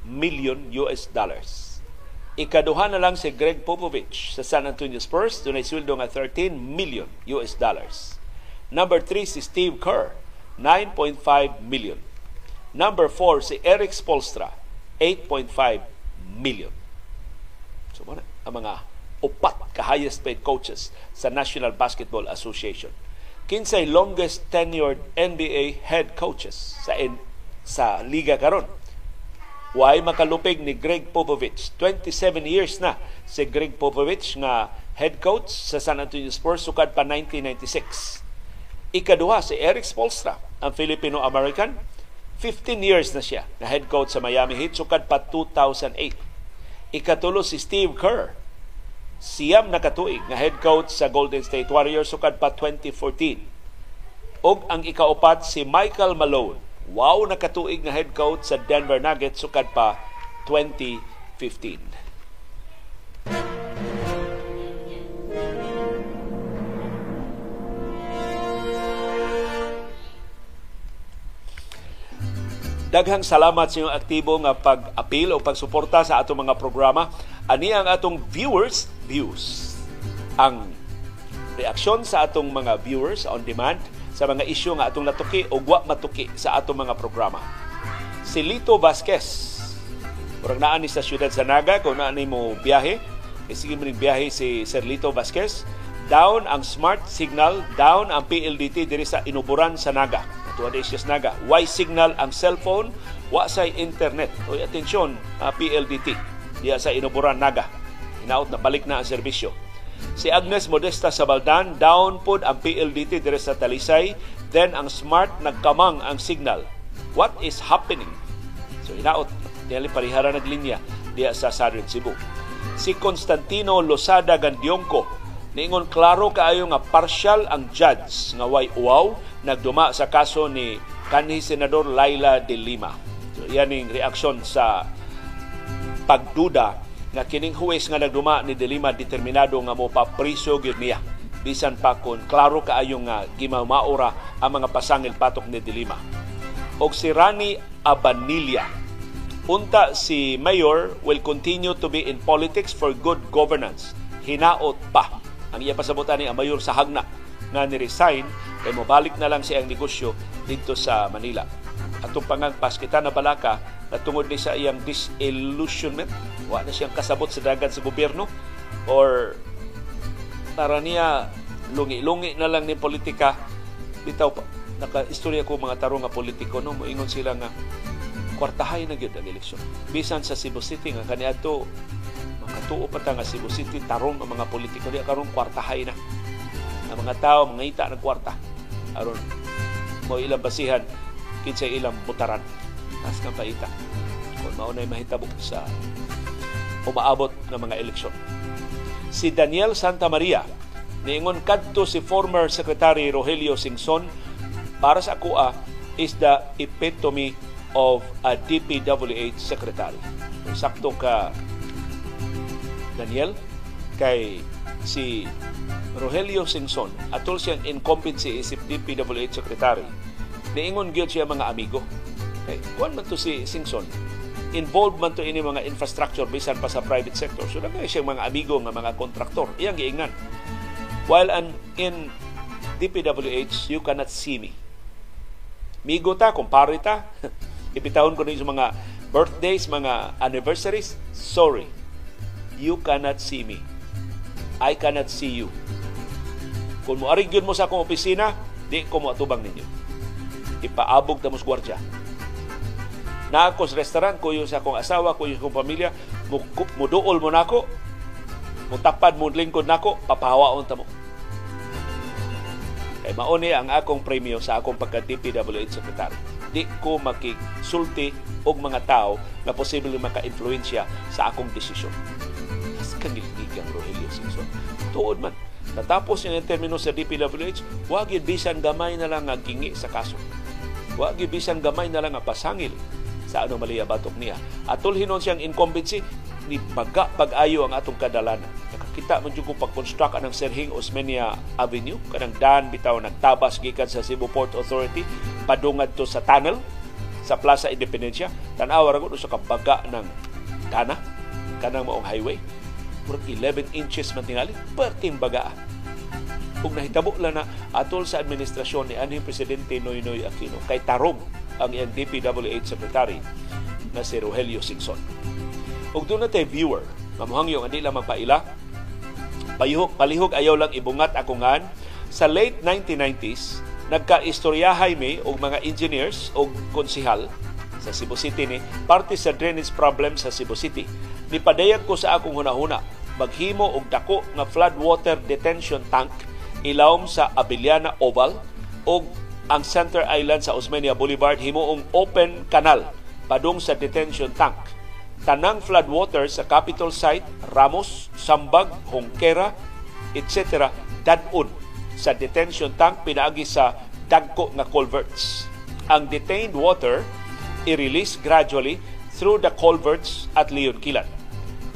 [SPEAKER 1] million US dollars. Ikaduha na lang si Greg Popovich sa San Antonio Spurs, dunay sweldo nga 13 million US dollars. Number 3 si Steve Kerr, 9.5 million. Number 4 si Eric Spolstra, 8.5 million. So muna ang mga upat ka highest paid coaches sa National Basketball Association. Kinsay longest tenured NBA head coaches sa sa liga karon. Why makalupig ni Greg Popovich. 27 years na si Greg Popovich nga head coach sa San Antonio Spurs sukad pa 1996. Ikaduha si Eric Spolstra, ang Filipino-American. 15 years na siya na head coach sa Miami Heat sukad pa 2008. Ikatulo si Steve Kerr. Siyam na katuig na head coach sa Golden State Warriors sukad pa 2014. Og ang ikaupat si Michael Malone Wow na katuig nga head coach sa Denver Nuggets sukad pa 2015. Daghang salamat sa inyong aktibo nga pag-apil o pagsuporta sa atong mga programa. Ani ang atong viewers views. Ang reaksyon sa atong mga viewers on demand sa mga isyu nga atong natuki o wa matuki sa atong mga programa. Si Lito Vasquez, Murag naan ni sa siyudad sa Naga, kung naan ni mo biyahe, eh, sige mo biyahe si Sir Lito Vasquez, down ang smart signal, down ang PLDT diri sa inuburan sa Naga. Ito ang issues Naga. Why signal ang cellphone, wa sa internet. O atensyon, uh, PLDT, diya sa inuburan Naga. Inaot na balik na ang serbisyo. Si Agnes Modesta sa Baldan, down pod ang PLDT dire sa Talisay, then ang smart nagkamang ang signal. What is happening? So inaot, dili parihara naglinya diya sa Southern Cebu. Si Constantino Losada Gandiongko, niingon klaro kaayo nga partial ang judge nga way uwaw nagduma sa kaso ni kanhi senador Laila de Lima. So yan reaksyon sa pagduda nga kining huwes nga nagduma ni Delima determinado nga mo papriso gyud niya bisan pa kon klaro kaayo nga gimamaura ang mga pasangil patok ni Delima. Og si Rani Abanilla Unta si Mayor will continue to be in politics for good governance. Hinaot pa. Ang iya pasabutan ni ang mayor sa Hagna nga ni-resign kay mobalik na lang siya ang negosyo dito sa Manila. Atong pangagpas kita na balaka na tungod ni sa iyang disillusionment. Wa na siyang kasabot sa dagan sa gobyerno. Or para niya lungi-lungi na lang ni politika. Bitaw pa naka-istorya ko mga tarong nga politiko no? Moingon sila nga kwartahay na gyud ang eleksyon. Bisan sa Cebu City nga kaniadto makatuo pa ta nga Cebu City tarong ang mga politiko. Diya karon kwartahay na. Ang mga tao mangita ng kwarta. Aron mo ilang basihan kinsay ilang butaran as kang paita kung maunay mahitabo sa umaabot ng mga eleksyon. Si Daniel Santa Maria, niingon kadto si former Secretary Rogelio Singson, para sa akua is the epitome of a DPWH secretary. Sakto ka Daniel kay si Rogelio Singson atol siyang incumbency isip DPWH secretary niingon gyud siya mga amigo Kay kuan man to si Singson. involved man to ini mga infrastructure bisan pa sa private sector. So dagay siyang mga amigo nga mga kontraktor. Iyang giingnan. While an, in DPWH, you cannot see me. Migo ta, kumpare ta. Ibitawon ko sa mga birthdays, mga anniversaries. Sorry. You cannot see me. I cannot see you. Kung mo arigyon mo sa akong opisina, di ko mo atubang ninyo. Ipaabog ta mos gwardya na ako sa restaurant, kuyo sa akong asawa, sa akong pamilya, muduol mo nako, mutapad mo lingkod nako, papahawaon ta mo. Kay mauni ang akong premyo sa akong pagka-DPWH Secretary. Di ko makisulti og mga tao na posible maka-influensya sa akong desisyon. Mas kangilgigang Rogelio Simpson. Tuod man, natapos yung termino sa DPWH, wag yun bisan gamay na lang ang kingi sa kaso. Wag yun bisan gamay na lang ang pasangil sa anomalya batok niya. Atol hinon siyang incumbency ni baga pag-ayo ang atong kadalanan. Nakakita man jud ko pag-construct anang Serhing Osmeña Avenue kanang daan bitaw nagtabas gikan sa Cebu Port Authority padungad to sa tunnel sa Plaza Independencia. Tan-aw ra sa kabaga ng dana kanang maong highway. Murag 11 inches man tingali, perting baga. Kung nahitabo lang na atol sa administrasyon ni anhing Presidente Noynoy Aquino kay tarong ang iyang DPWH Secretary na si Rogelio Singson. Ug doon na viewer, mamuhangyo nga di lang magpaila, palihog, palihog ayaw lang ibungat ako ngan, sa late 1990s, nagka-istoryahay mi og mga engineers o konsihal sa Cebu City ni parte sa drainage problem sa Cebu City. Nipadayag ko sa akong hunahuna maghimo og dako nga floodwater detention tank ilawom sa Abiliana Oval og ang Center Island sa Osmeña Boulevard himuong open canal padung sa detention tank. Tanang floodwater sa Capitol site, Ramos, Sambag, Hongkera, etc. dadun sa detention tank pinaagi sa dagko nga culverts. Ang detained water i-release gradually through the culverts at Leon Kilan.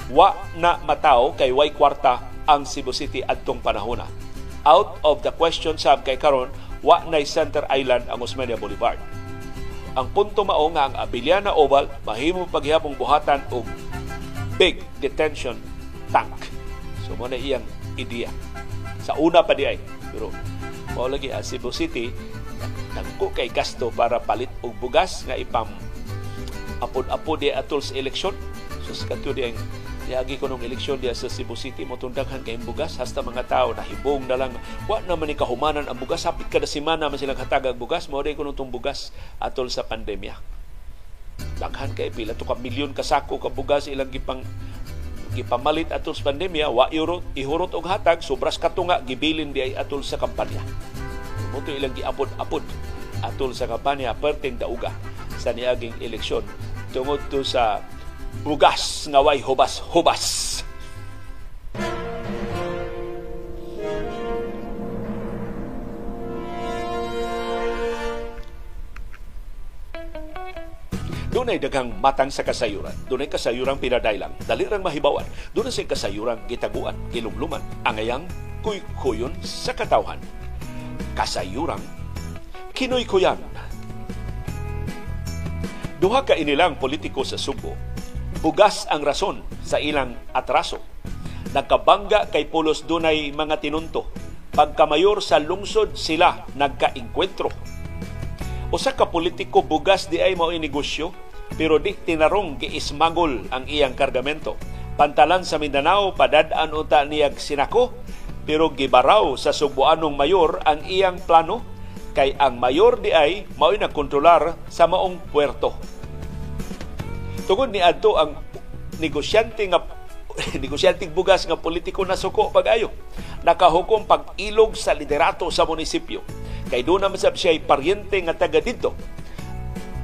[SPEAKER 1] Wa na mataw kay way kwarta ang Cebu City adtong panahona. Out of the question sab kay karon wa nay Center Island ang Osmeña Boulevard. Ang punto mao nga ang Abiliana Oval mahimo paghihapong buhatan og big detention tank. So mo na iyang ideya. Sa una pa di ay pero mao lagi ang Cebu City nagko kay gasto para palit og bugas nga ipam apod-apod di atol sa eleksyon. So sa di ang Niagi ko nung eleksyon diya sa Cebu City, motundaghan kay bugas, hasta mga tao nahibong na lang, wa naman ni kahumanan ang bugas, hapit kada semana man silang hatagag bugas, mo ko nung bugas atol sa pandemya. Daghan kay pila to ka milyon kasako ka bugas ilang gipang gipamalit atol sa pandemya, wa ihurot, ihurot og hatag, sobras katunga, gibilin di ay atol sa kampanya. Mo ilang giapod-apod atol sa kampanya, perting dauga sa niaging eleksyon. Tungod to sa bugas nga way hubas-hubas. Doon ay daghang matang sa kasayuran. Doon ay kasayuran pinadailang. Dali rang mahibawan. Doon ay kasayuran gitaguan, kilumluman, angayang kuy-kuyon sa katawhan. Kasayuran kinoy-kuyan. Duha ka inilang politiko sa Subo bugas ang rason sa ilang atraso. Nagkabangga kay Pulos dunay mga tinunto. Pagkamayor sa lungsod sila nagkainkwentro. Usa ka politiko bugas di ay mao negosyo pero di tinarong giismagol ang iyang kargamento. Pantalan sa Mindanao padadaan unta niyag sinako pero gibaraw sa subuanong mayor ang iyang plano kay ang mayor di ay mao'y nagkontrolar sa maong puerto Tungod ni adto ang negosyante nga negosyante bugas nga politiko na suko pag-ayo. Nakahukom pag-ilog sa liderato sa munisipyo. Kay doon naman sab siya paryente nga taga dito.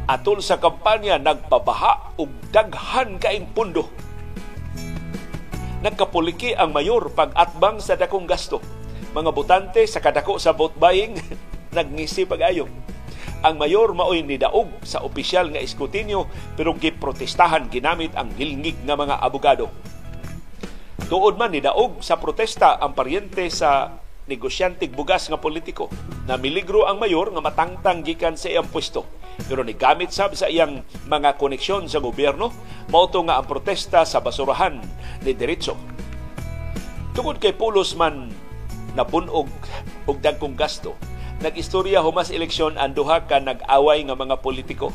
[SPEAKER 1] Atol sa kampanya, nagpabaha og daghan kaing pundo. Nagkapuliki ang mayor pag-atbang sa dakong gasto. Mga butante sa kadako sa vote buying, nagngisi pag-ayo ang mayor maoy nidaog sa opisyal nga eskutinyo pero giprotestahan ginamit ang gilngig nga mga abogado. Tuod man nidaog sa protesta ang paryente sa negosyantig bugas nga politiko na miligro ang mayor nga matangtang gikan sa iyang pwesto. Pero ni gamit sab sa iyang mga koneksyon sa gobyerno, mauto nga ang protesta sa basurahan ni diretso. Tungod kay pulos man na bunog og dagkong gasto, nag-istorya humas eleksyon ang duha ka nag-away nga mga politiko.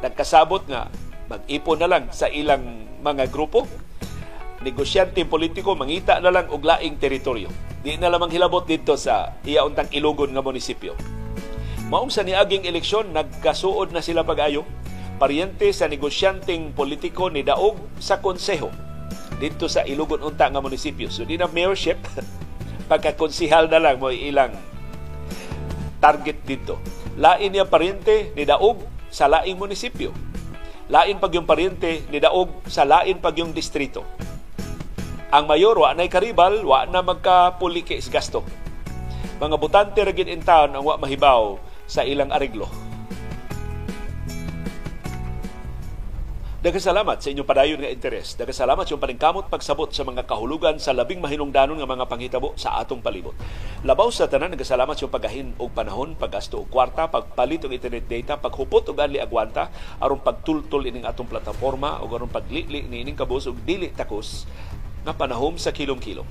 [SPEAKER 1] Nagkasabot nga mag-ipon na lang sa ilang mga grupo negosyante politiko mangita na lang og laing teritoryo. Di na lamang hilabot dito sa iyauntang Ilogon nga munisipyo. Maong sa niaging eleksyon, nagkasuod na sila pag-ayo. Paryente sa negosyanteng politiko ni Daog sa konseho dito sa Ilogon unta nga munisipyo. So di na mayorship, pagkakonsihal na lang mo ilang target dito. Lain niya paryente ni Daog sa laing munisipyo. Lain pag yung paryente ni Daog sa lain pag yung distrito ang mayor wa nay karibal wa na magkapulike is gasto mga butante ra in town ang wa mahibaw sa ilang areglo Nagkasalamat sa inyong padayon nga interes. Nagkasalamat sa paningkamot pagsabot sa mga kahulugan sa labing mahinungdanon nga mga panghitabo sa atong palibot. Labaw sa tanan, nagkasalamat sa pagahin og panahon, paggasto og kwarta, pagpalit og internet data, paghupot og anli agwanta, aron pagtultol ining atong plataforma o aron paglili ni ining kabus og dili takos nga panahom sa kilom-kilom.